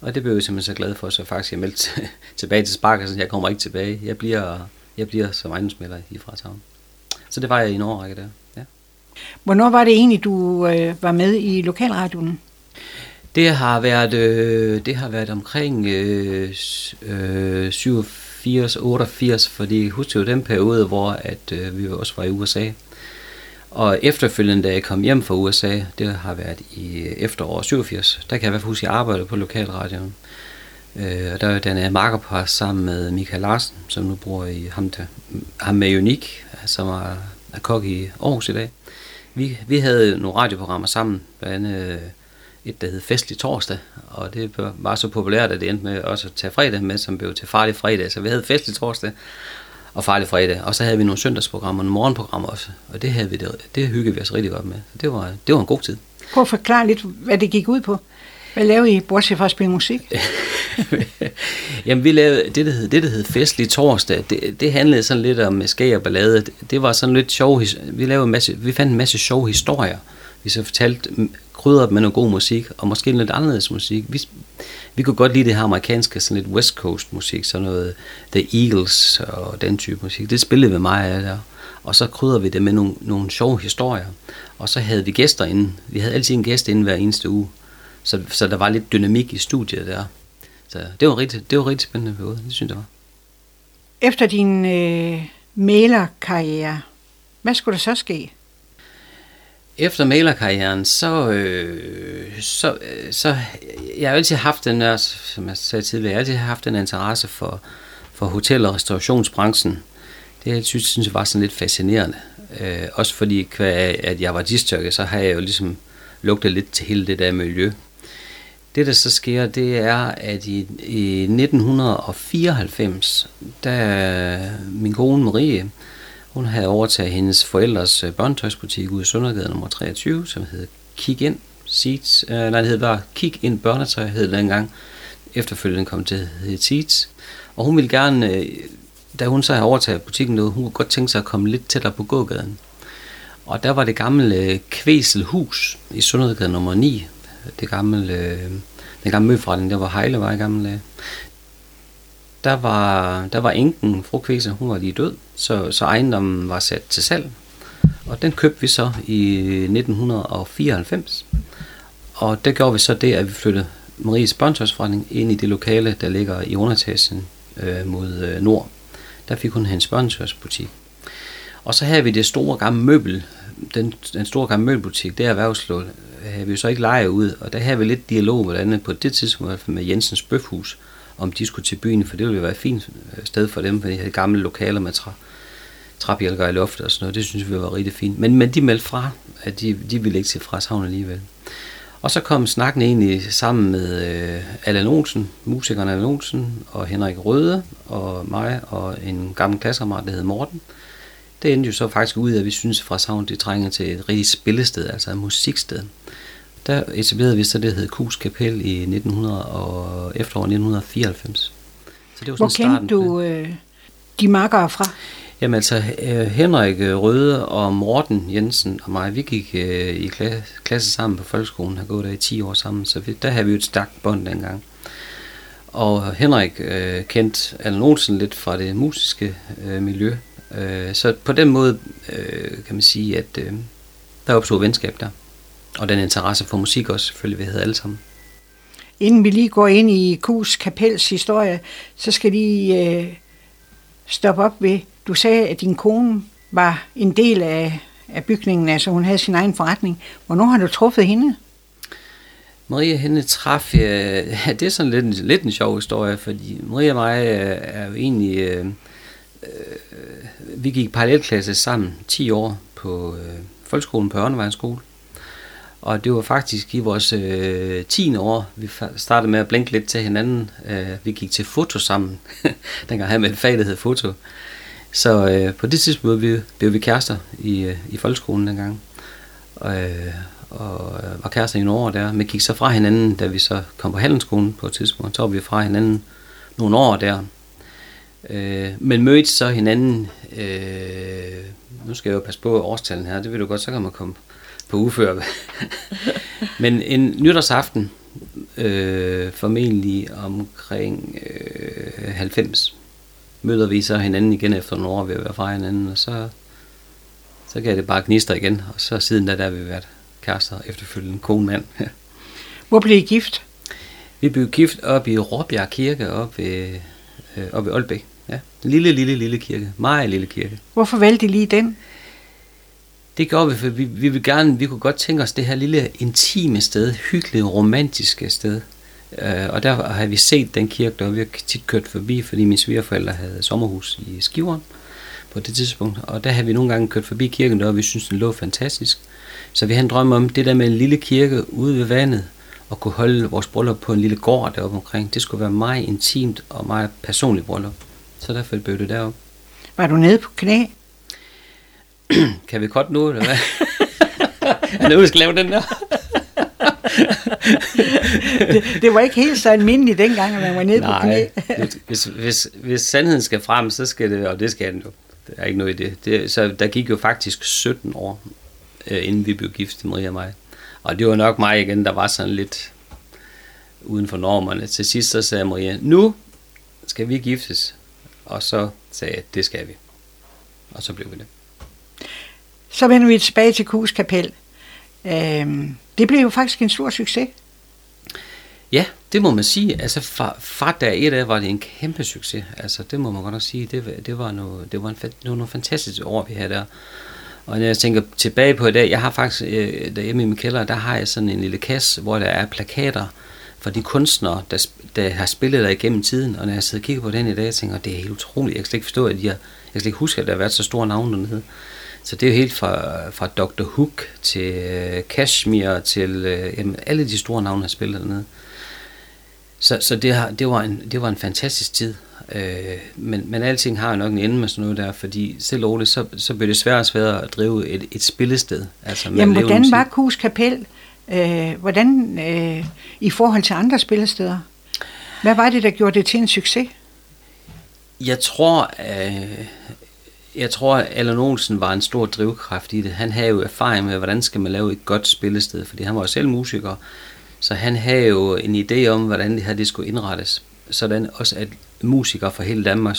Og det blev jeg simpelthen så glad for, så faktisk jeg meldte tilbage til sparkassen, jeg kommer ikke tilbage, jeg bliver, jeg bliver som ejendomsmælder i Frederikshavn. Så det var jeg i en årrække der. Hvornår var det egentlig, du øh, var med i lokalradioen? Det har været, øh, det har været omkring øh, øh, 87, 88, fordi husk jo den periode, hvor at, øh, vi også var i USA. Og efterfølgende, da jeg kom hjem fra USA, det har været i øh, efterår 87, der kan jeg i hvert fald huske, at jeg arbejdede på lokalradioen. Øh, og der er den markerpar sammen med Michael Larsen, som nu bor i ham, der, ham med Unik, som er, er kok i Aarhus i dag vi, vi havde nogle radioprogrammer sammen, blandt andet øh, et, der hed Festlig Torsdag, og det var så populært, at det endte med også at tage fredag med, som blev til Farlig Fredag. Så vi havde Festlig Torsdag og Farlig Fredag, og så havde vi nogle søndagsprogrammer og nogle morgenprogrammer også, og det, havde vi det, det hyggede vi os rigtig godt med. Så det var, det var en god tid. Prøv at forklare lidt, hvad det gik ud på. Hvad lavede I, bortset fra at spille musik? Jamen, vi lavede det, der hed, det, der hed Festlig Torsdag. Det, det handlede sådan lidt om øh, skæg og ballade. Det var sådan lidt sjov. Vi, lavede en masse, vi fandt en masse sjove historier. Vi så fortalte krydret med noget god musik, og måske lidt anderledes musik. Vi, vi kunne godt lide det her amerikanske, sådan lidt West Coast musik, sådan noget The Eagles og den type musik. Det spillede vi meget af der. Og så krydder vi det med nogle, nogle sjove historier. Og så havde vi gæster inde. Vi havde altid en gæst inde hver eneste uge. Så, så der var lidt dynamik i studiet der. Så det var rigtig, det var rigtig spændende periode, det synes jeg var. Efter din øh, malerkarriere, hvad skulle der så ske? Efter malerkarrieren, så, øh, så, øh, så jeg har altid haft den der, som jeg sagde tidligere, jeg har altid haft en interesse for, for hotel- og restaurationsbranchen. Det jeg synes, synes jeg var sådan lidt fascinerende. Øh, også fordi, at jeg var distørket, så har jeg jo ligesom lugtet lidt til hele det der miljø. Det, der så sker, det er, at i, i 1994, da min kone Marie, hun havde overtaget hendes forældres øh, børnetøjsbutik ude i Søndergade nummer 23, som hed Kig Ind Seats. Øh, nej, det hed bare Kig Ind Børnetøj, hed det dengang. Efterfølgende kom til at hedde Seats. Og hun ville gerne, øh, da hun så havde overtaget butikken, noget, hun kunne godt tænke sig at komme lidt tættere på gågaden. Og der var det gamle Kveselhus Kvæselhus i Søndergade nummer 9. Det gamle, øh, den gamle møforretning, der var Hejle var i gamle dage. Der var, der var enken, fru Kvise, hun var lige død, så, så ejendommen var sat til salg. Og den købte vi så i 1994. Og der gjorde vi så det, at vi flyttede Maries børnetøjsforretning ind i det lokale, der ligger i underetagen øh, mod øh, nord. Der fik hun hendes børnetøjsbutik. Og så havde vi det store gamle møbel, den, den store gamle møbelbutik, det er erhvervslål, havde vi så ikke leje ud, og der havde vi lidt dialog med andet på det tidspunkt med Jensens Bøfhus, om de skulle til byen, for det ville være et fint øh, sted for dem, for de havde gamle lokaler med træ, træbjælker i loftet og sådan noget. Det synes vi var rigtig fint. Men, men de meldte fra, at de, de ville ikke til Frederikshavn alligevel. Og så kom snakken egentlig sammen med øh, Allan Olsen, musikeren Allan Olsen, og Henrik Røde, og mig, og en gammel klassekammerat, der hed Morten. Det endte jo så faktisk ud af, at vi synes, at Frederikshavn det trænger til et rigtigt spillested, altså et musiksted. Der etablerede vi så det, der hed Kus Kapel i 1900 og efterår 1994. Så det var Hvor kendte du øh, de makkere fra? Jamen altså, øh, Henrik Røde og Morten Jensen og mig, vi gik øh, i klasse, klasse sammen på folkeskolen, har gået der i 10 år sammen, så vi, der havde vi jo et stærkt bånd dengang. Og Henrik øh, kendte Allan Olsen lidt fra det musiske øh, miljø, øh, så på den måde øh, kan man sige, at øh, der opstod venskab der. Og den interesse for musik også, selvfølgelig, vi havde alle sammen. Inden vi lige går ind i Kus Kapels historie, så skal de øh, stoppe op ved, du sagde, at din kone var en del af, af bygningen, altså hun havde sin egen forretning. Hvornår har du truffet hende? Maria hende traf, ja, det er sådan lidt, en, lidt en sjov historie, fordi Maria og mig øh, er jo egentlig, øh, øh, vi gik parallelklasse sammen 10 år på øh, folkeskolen på Ørnevejnsskole. Og det var faktisk i vores øh, 10. år, vi startede med at blinke lidt til hinanden. Øh, vi gik til foto sammen. Dengang havde med et fag, der hed foto. Så øh, på det tidspunkt blev vi, blev vi kærester i, øh, i folkeskolen dengang. Øh, og øh, var kærester i nogle år der. Men gik så fra hinanden, da vi så kom på handelsskolen på et tidspunkt. Så var vi fra hinanden nogle år der. Øh, men mødte så hinanden, øh, nu skal jeg jo passe på årstallen her, det vil du godt, så kan man komme på ufør. Men en nytårsaften, øh, formentlig omkring øh, 90, møder vi så hinanden igen efter nogle år ved at være fra hinanden, og så, så gav det bare gnister igen, og så siden da, der har vi været kærester efterfølgende kone mand. Hvor blev I gift? Vi blev gift op i Råbjerg Kirke, op ved, øh, op i Aalbæk. Ja, lille, lille, lille kirke. Meget lille kirke. Hvorfor valgte I lige den? Det gjorde vi, for vi, vi, vil gerne, vi kunne godt tænke os det her lille intime sted, hyggelige, romantiske sted. Øh, og der har vi set den kirke, der vi har tit kørt forbi, fordi mine svigerforældre havde sommerhus i Skiveren på det tidspunkt. Og der har vi nogle gange kørt forbi kirken, og vi synes, den lå fantastisk. Så vi havde en drøm om det der med en lille kirke ude ved vandet, og kunne holde vores bryllup på en lille gård deroppe omkring. Det skulle være meget intimt og meget personligt bryllup. Så derfor blev det derop. Var du nede på knæ? kan vi godt nu, eller hvad? er det, vi skal lave den der? det, det var ikke helt så almindeligt dengang, at man var nede Nej, på knæ. hvis, hvis, hvis sandheden skal frem, så skal det, og det skal den jo. Der er ikke noget i det. det så der gik jo faktisk 17 år, øh, inden vi blev gift, Maria og mig. Og det var nok mig igen, der var sådan lidt uden for normerne. Til sidst så sagde Maria, nu skal vi giftes. Og så sagde jeg, det skal vi. Og så blev vi det. Så vender vi tilbage til Kus Kapel. Øhm, det blev jo faktisk en stor succes. Ja, det må man sige. Altså fra, fra dag et af var det en kæmpe succes. Altså det må man godt nok sige. Det, det var, noget, det var, en, nogle, nogle fantastiske år, vi havde der. Og når jeg tænker tilbage på i dag, jeg har faktisk, øh, derhjemme i min kælder, der har jeg sådan en lille kasse, hvor der er plakater for de kunstnere, der, der har spillet der igennem tiden. Og når jeg sidder og kigger på den i dag, jeg tænker det er helt utroligt. Jeg kan slet ikke forstå, at de har, jeg kan slet ikke huske, at der har været så store navne dernede. Så det er helt fra, fra Dr. Hook til øh, Kashmir til øh, jamen, alle de store navne, har spillet dernede. Så, så det, har, det, var en, det var en fantastisk tid. Øh, men, men alting har jo nok en ende med sådan noget der, fordi selv roligt, så, så bliver det sværere og sværere at drive et, et spillested. Altså med Jamen, hvordan musik. var Kus Kapel øh, hvordan, øh, i forhold til andre spillesteder? Hvad var det, der gjorde det til en succes? Jeg tror, øh, jeg tror, at Allan Olsen var en stor drivkraft i det. Han havde jo erfaring med, hvordan skal man lave et godt spillested, fordi han var jo selv musiker. Så han havde jo en idé om, hvordan det her det skulle indrettes. Sådan også, at musikere fra hele Danmark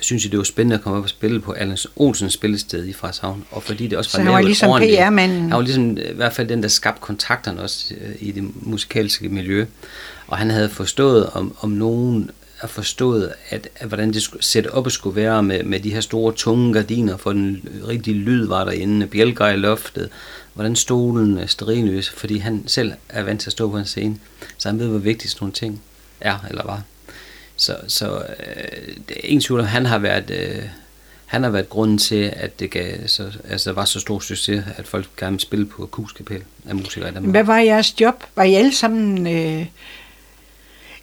synes jeg, det var spændende at komme op og spille på Allan Olsens spillested i Frederikshavn. Og fordi det også Så var han var ligesom. PR-manden. Han var ligesom i hvert fald den, der skabte kontakterne også øh, i det musikalske miljø. Og han havde forstået, om, om nogen har forstået, at, at hvordan det skulle, sætte op skulle være med, med de her store, tunge gardiner, for den rigtige lyd var derinde, bjælker i loftet, hvordan stolen er sterinløs, fordi han selv er vant til at stå på en scene, så han ved, hvor vigtigt sådan nogle ting er eller var. Så, så øh, det er ingen tvivl om, han har været... Øh, han har været grunden til, at det gav, så, altså, var så stor succes, at folk gerne spille på kuskapel af musikere i Danmark. Hvad var jeres job? Var I alle sammen øh,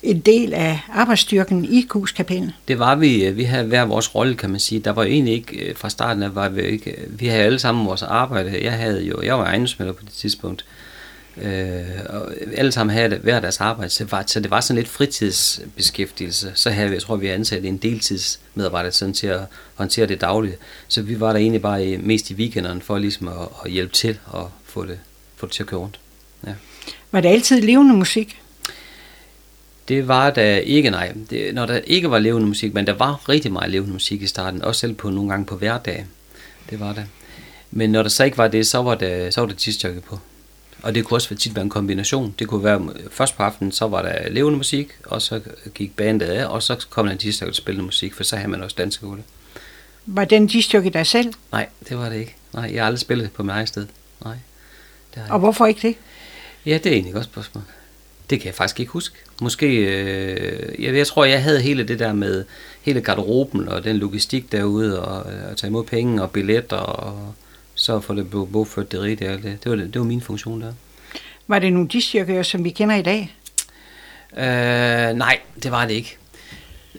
en del af arbejdsstyrken i Kus Kapel? Det var vi. øh, Vi havde hver vores rolle, kan man sige. Der var egentlig ikke, øh, fra starten af var vi ikke, vi havde alle sammen vores arbejde. Jeg havde jo, jeg var ejendomsmælder på det tidspunkt. Øh, og alle sammen havde hver deres arbejde, så det, var, så det var sådan lidt fritidsbeskæftigelse. Så havde vi, jeg tror, vi ansat en deltidsmedarbejder sådan til at håndtere det daglige. Så vi var der egentlig bare mest i weekenderne for ligesom at, at hjælpe til og få det, få det til at køre rundt. Ja. Var det altid levende musik? Det var der ikke, nej. Det, når der ikke var levende musik, men der var rigtig meget levende musik i starten, også selv på nogle gange på hverdag. Det var der. Men når der så ikke var det, så var der, så var der tidsjokke på. Og det kunne også tit være en kombination. Det kunne være, først på aftenen, så var der levende musik, og så gik bandet af, og så kom der en tidsjokke til spillende musik, for så havde man også dansegulv. Var den disjockey dig selv? Nej, det var det ikke. Nej, jeg har aldrig spillet på mit eget sted. Nej. Det har jeg Og hvorfor ikke det? Ja, det er egentlig et godt spørgsmål. Det kan jeg faktisk ikke huske. Måske, øh, jeg, jeg tror, jeg havde hele det der med hele garderoben og den logistik derude, og øh, at tage imod penge og billetter, og så få det bo- bogført det rigtige. Det, det, var, det, var min funktion der. Var det nogle disjockey'er, som vi kender i dag? Øh, nej, det var det ikke.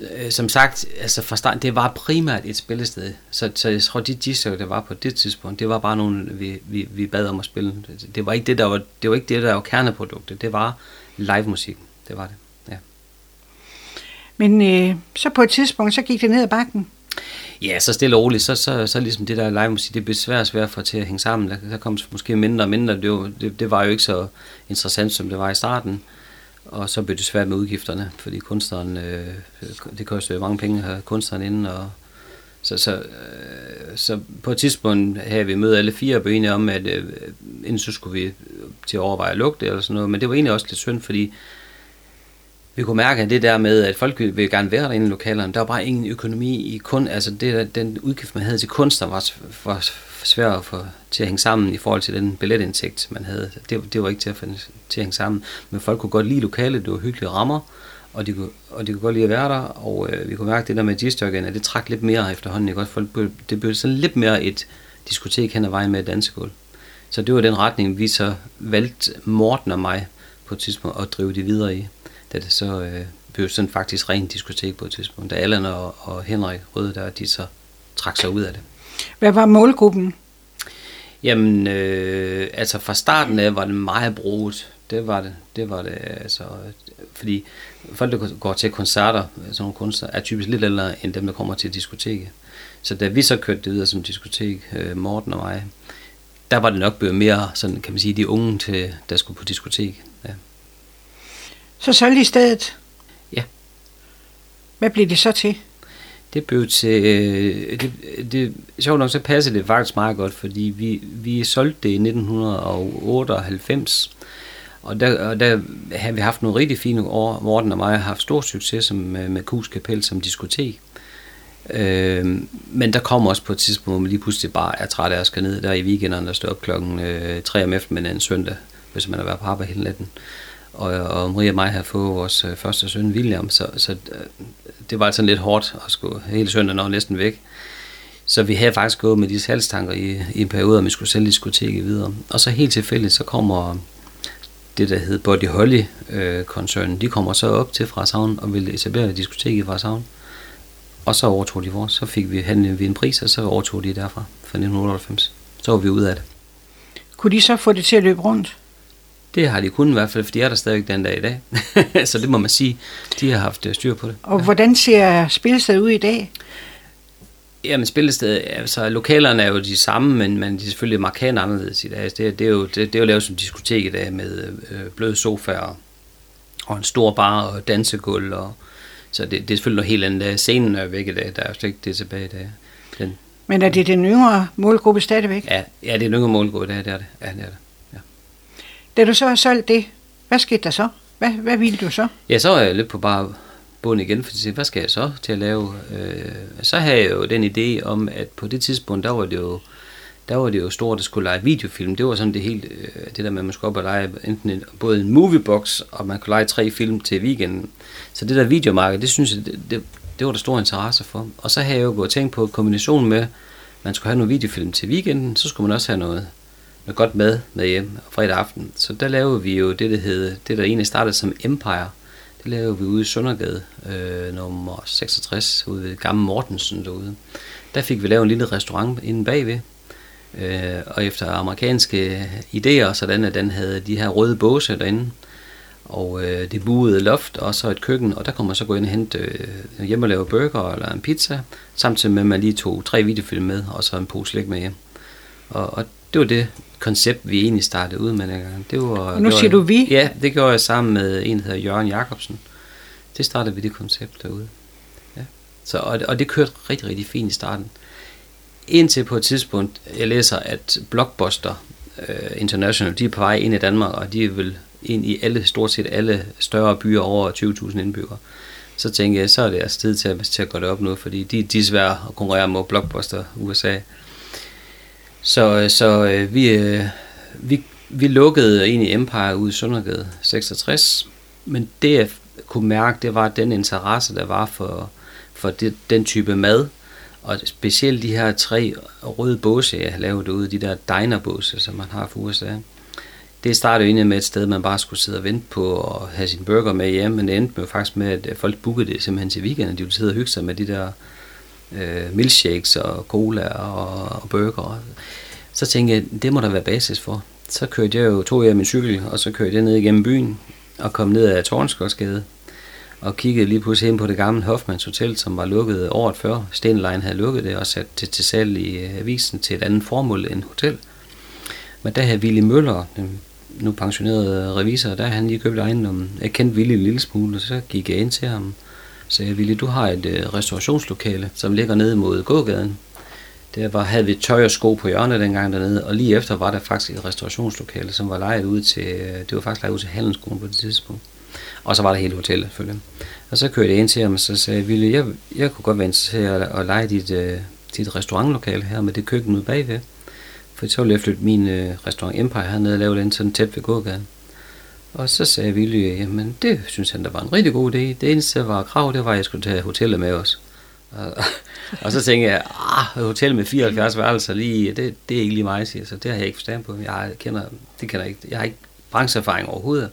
Øh, som sagt, altså fra starten, det var primært et spillested. Så, så jeg tror, de disser, der var på det tidspunkt, det var bare nogle, vi, vi, vi bad om at spille. Det, det var ikke det, der var, det var ikke det, der var kerneproduktet. Det var live musik. Det var det, ja. Men øh, så på et tidspunkt, så gik det ned ad bakken. Ja, så stille og roligt, så, så, så ligesom det der live musik, det blev svært og svært at få til at hænge sammen. Der, der kom måske mindre og mindre. Det, var, det, det var jo ikke så interessant, som det var i starten. Og så blev det svært med udgifterne, fordi kunstneren, øh, det koster jo mange penge at have kunstneren inde. Og, så, så, øh, så på et tidspunkt havde vi mødt alle fire og blev enige om, at øh, inden så skulle vi til at overveje at lukke det eller sådan noget. Men det var egentlig også lidt synd, fordi vi kunne mærke at det der med, at folk ville gerne være derinde i lokalerne. Der var bare ingen økonomi i kun, altså det, den udgift, man havde til kunstner, var, var s- svært at få til at hænge sammen i forhold til den billetindtægt, man havde. Det, det var ikke til at, til at hænge sammen. Men folk kunne godt lide lokalet, det var hyggelige rammer, og de kunne, og de kunne godt lide at være der, og øh, vi kunne mærke det der med G-Stokken, at det trak lidt mere efterhånden. Ikke? Også folk, blev- det blev sådan lidt mere et diskotek hen ad vejen med et dansegulv. Så det var den retning, vi så valgte Morten og mig på et tidspunkt at drive det videre i. Da det så øh, blev sådan faktisk rent diskotek på et tidspunkt. Da Allan og, og Henrik Røde, der de så trak sig ud af det. Hvad var målgruppen? Jamen, øh, altså fra starten af var det meget brugt. Det var det. Det var det, altså, fordi folk, der går til koncerter, sådan nogle kunstnere, er typisk lidt ældre end dem, der kommer til diskoteket. Så da vi så kørte det videre som diskotek, øh, Morten og mig, der var det nok blevet mere, sådan kan man sige, de unge, til, der skulle på diskotek. Ja. Så solgte I stedet? Ja. Hvad blev det så til? Det blev til, øh, det, det, sjovt nok, så passede det faktisk meget godt, fordi vi, vi solgte det i 1998, og der, og der har vi haft nogle rigtig fine år. Morten og mig har haft stor succes øh, med, med Kus Kapel som diskotek. Øh, men der kommer også på et tidspunkt, hvor man lige pludselig bare er træt af at skal ned der i weekenderne og stå op klokken øh, 3 om eftermiddagen en søndag, hvis man har været på arbejde hele natten. Og, og Maria og mig har fået vores øh, første søn, William, så, så øh, det var altså lidt hårdt at skulle hele søndagen og næsten væk. Så vi havde faktisk gået med de salgstanker i, i en periode, om vi skulle sælge diskoteket videre. Og så helt tilfældigt, så kommer det, der hed Body Holly-koncernen, øh, de kommer så op til Frashavn og vil etablere et diskotek i Frashavn. Og så overtog de vores. Så fik vi handlet vi en pris, og så overtog de derfra fra 1998. Så var vi ude af det. Kunne de så få det til at løbe rundt? Det har de kun i hvert fald, for de er der stadig den dag i dag. så det må man sige, de har haft øh, styr på det. Og ja. hvordan ser spillestedet ud i dag? Jamen spillestedet, altså lokalerne er jo de samme, men, men de er selvfølgelig markant anderledes i dag. Altså, det, det, er jo, det, det er jo lavet som diskotek i dag med øh, bløde sofaer og en stor bar og dansegulv. Og, så det, det er selvfølgelig noget helt andet. Scenen er væk i dag, der er jo slet ikke det tilbage i dag. Den, men er det den yngre målgruppe stadigvæk? Ja, ja det er den yngre målgruppe, det er det. Ja, det er det. Ja. Da du så har solgt det, hvad skete der så? Hvad, hvad ville du så? Ja, så er jeg lidt på bare bund igen, for hvad skal jeg så til at lave? Øh, så havde jeg jo den idé om, at på det tidspunkt, der var det jo, der var det jo stort at skulle lege videofilm. Det var sådan det helt, øh, det der med, at man skulle op og lege enten en, både en moviebox, og man kunne lege tre film til weekenden. Så det der videomarked, det synes jeg, det, det, det var der stor interesse for. Og så havde jeg jo gået og tænkt på kombination med, at man skulle have nogle videofilm til weekenden, så skulle man også have noget, noget godt mad med hjem fredag aften. Så der lavede vi jo det, der hed, det der egentlig startede som Empire, lavede vi ude i Søndergade, øh, nummer 66, ude ved Gamle Mortensen derude. Der fik vi lavet en lille restaurant inde bagved, øh, og efter amerikanske idéer, sådan at den havde de her røde båse derinde, og øh, det buede loft, og så et køkken, og der kunne man så gå ind og hente øh, hjem og lave burger eller en pizza, samtidig med at man lige tog tre videofilm med, og så en pose slik med hjem. Og, og det var det koncept, vi egentlig startede ud med dengang. Det var, og nu det siger var, du vi? Ja, det gjorde jeg sammen med en, der hedder Jørgen Jacobsen. Det startede vi det koncept derude. Ja. Så, og, og det kørte rigtig, rigtig fint i starten. Indtil på et tidspunkt, jeg læser, at Blockbuster uh, International, de er på vej ind i Danmark, og de vil ind i alle, stort set alle større byer over 20.000 indbyggere. Så tænkte jeg, så er det altså tid til at, til at gå det op nu, fordi de, de er svære at konkurrere mod Blockbuster USA. Så, øh, så øh, vi, øh, vi, vi lukkede egentlig Empire ude i Søndergade 66, men det jeg kunne mærke, det var den interesse, der var for, for det, den type mad, og specielt de her tre røde båse, jeg har lavet ude, de der dinerbåse, som man har for USA. Det startede jo egentlig med et sted, man bare skulle sidde og vente på at have sin burger med hjem, men det endte med faktisk med, at folk bookede det simpelthen til weekenden. De ville sidde og hygge sig med de der øh, milkshakes og cola og, og burger. Så tænkte jeg, det må der være basis for. Så kørte jeg jo, tog jeg min cykel, og så kørte jeg ned igennem byen, og kom ned ad Tornskogsgade og kiggede lige pludselig hen på det gamle Hoffmans Hotel, som var lukket året før. Stenlein havde lukket det og sat det til salg i øh, avisen til et andet formål end hotel. Men der havde Willy Møller, den nu pensionerede revisor, der han lige købt ejendommen. Jeg kendte Willy en lille smule, og så gik jeg ind til ham sagde Ville, du har et øh, restaurationslokale, som ligger nede mod gågaden. Der var, havde vi tøj og sko på hjørnet dengang dernede, og lige efter var der faktisk et restaurationslokale, som var lejet ud til, øh, det var faktisk lejet ud til Handelsskolen på det tidspunkt. Og så var der hele hotellet, selvfølgelig. Og så kørte jeg ind til ham, og så sagde jeg, jeg, jeg kunne godt være interesseret at, at lege dit, øh, dit restaurantlokale her med det køkken ude bagved. For så ville jeg flytte min øh, restaurant Empire hernede og lave den sådan tæt ved gågaden. Og så sagde Willy, jamen det synes han, der var en rigtig god idé. Det eneste, der var krav, det var, at jeg skulle tage hotellet med os. Og, og så tænkte jeg, ah, hotel med 74 værelser lige, det, det er ikke lige mig, siger så. Det har jeg ikke forstand på. Jeg kender, det kender jeg ikke. Jeg har ikke brancheerfaring overhovedet.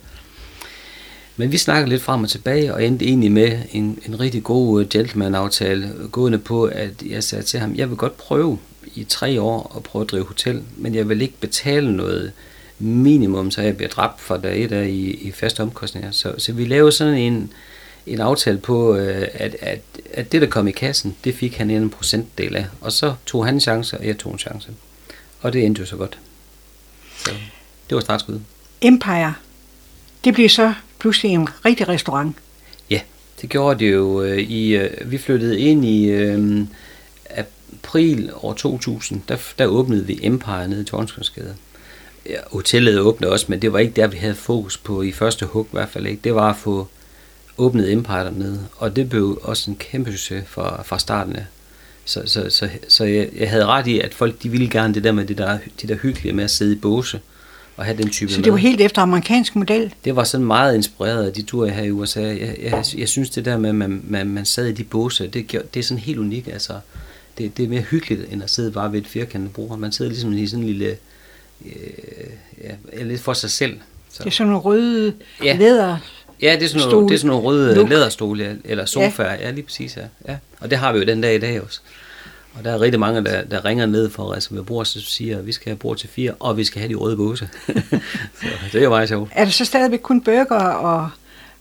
Men vi snakkede lidt frem og tilbage, og endte egentlig med en, en rigtig god øh, gentleman-aftale, øh, gående på, at jeg sagde til ham, jeg vil godt prøve i tre år at prøve at drive hotel, men jeg vil ikke betale noget minimum, så jeg bliver dræbt for der et af i, i faste omkostninger. Så, så vi lavede sådan en, en aftale på, øh, at, at, at det, der kom i kassen, det fik han en procentdel af. Og så tog han en chance, og jeg tog en chance. Og det endte jo så godt. Så det var startskuddet. Empire, det blev så pludselig en rigtig restaurant. Ja, det gjorde det jo. øh, I, øh, vi flyttede ind i øh, april år 2000, der, der åbnede vi Empire nede i Tornsgårdsgade. Hotellet åbnede også, men det var ikke der, vi havde fokus på i første hug i hvert fald ikke. Det var at få åbnet Empire dernede, og det blev også en kæmpe succes fra, fra starten af. Så, så, så, så jeg, jeg havde ret i, at folk de ville gerne det der med det der, det der hyggelige med at sidde i båse og have den type Så mad. det var helt efter amerikansk model. Det var sådan meget inspireret af de ture, jeg havde i USA. Jeg, jeg, jeg synes, det der med, at man, man, man sad i de båse, det, gjorde- det er sådan helt unikt. Altså, det, det er mere hyggeligt, end at sidde bare ved et firkantet bord. Man sidder ligesom i sådan en lille... Øh, ja, lidt for sig selv. Så. Det er sådan nogle røde Ja. læder. Ja, det er sådan nogle, det er sådan nogle røde Look. læderstole, eller sofaer. Ja. ja, lige præcis, ja. ja. Og det har vi jo den dag i dag også. Og der er rigtig mange, der, der ringer ned for at reservere bord, så siger, at vi skal have bord til fire, og vi skal have de røde båse. så det er jo meget sjovt. Er der så stadigvæk kun burger og,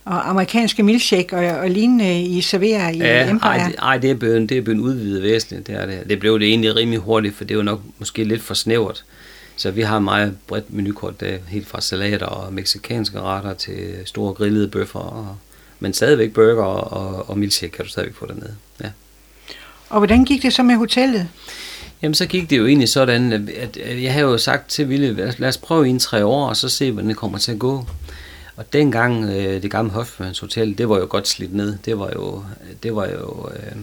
og amerikanske milkshake og, og lignende, I serverer i Ja, Empire? ej, det, ej, det er blevet, det er blevet udvidet væsentligt. Det, er det. det blev det egentlig rimelig hurtigt, for det var nok måske lidt for snævert. Så vi har et meget bredt menukort, der, helt fra salater og meksikanske retter til store grillede bøffer. Og, men stadigvæk burger og, og milkshake kan du stadigvæk få dernede. Ja. Og hvordan gik det så med hotellet? Jamen, så gik det jo egentlig sådan, at- jeg havde jo sagt til Ville, lad os- prøve i tre år, og så se, hvordan det kommer til at gå. Og dengang øh, det gamle Hofmanns Hotel, det var jo godt slidt ned. Det var jo, det var jo øh,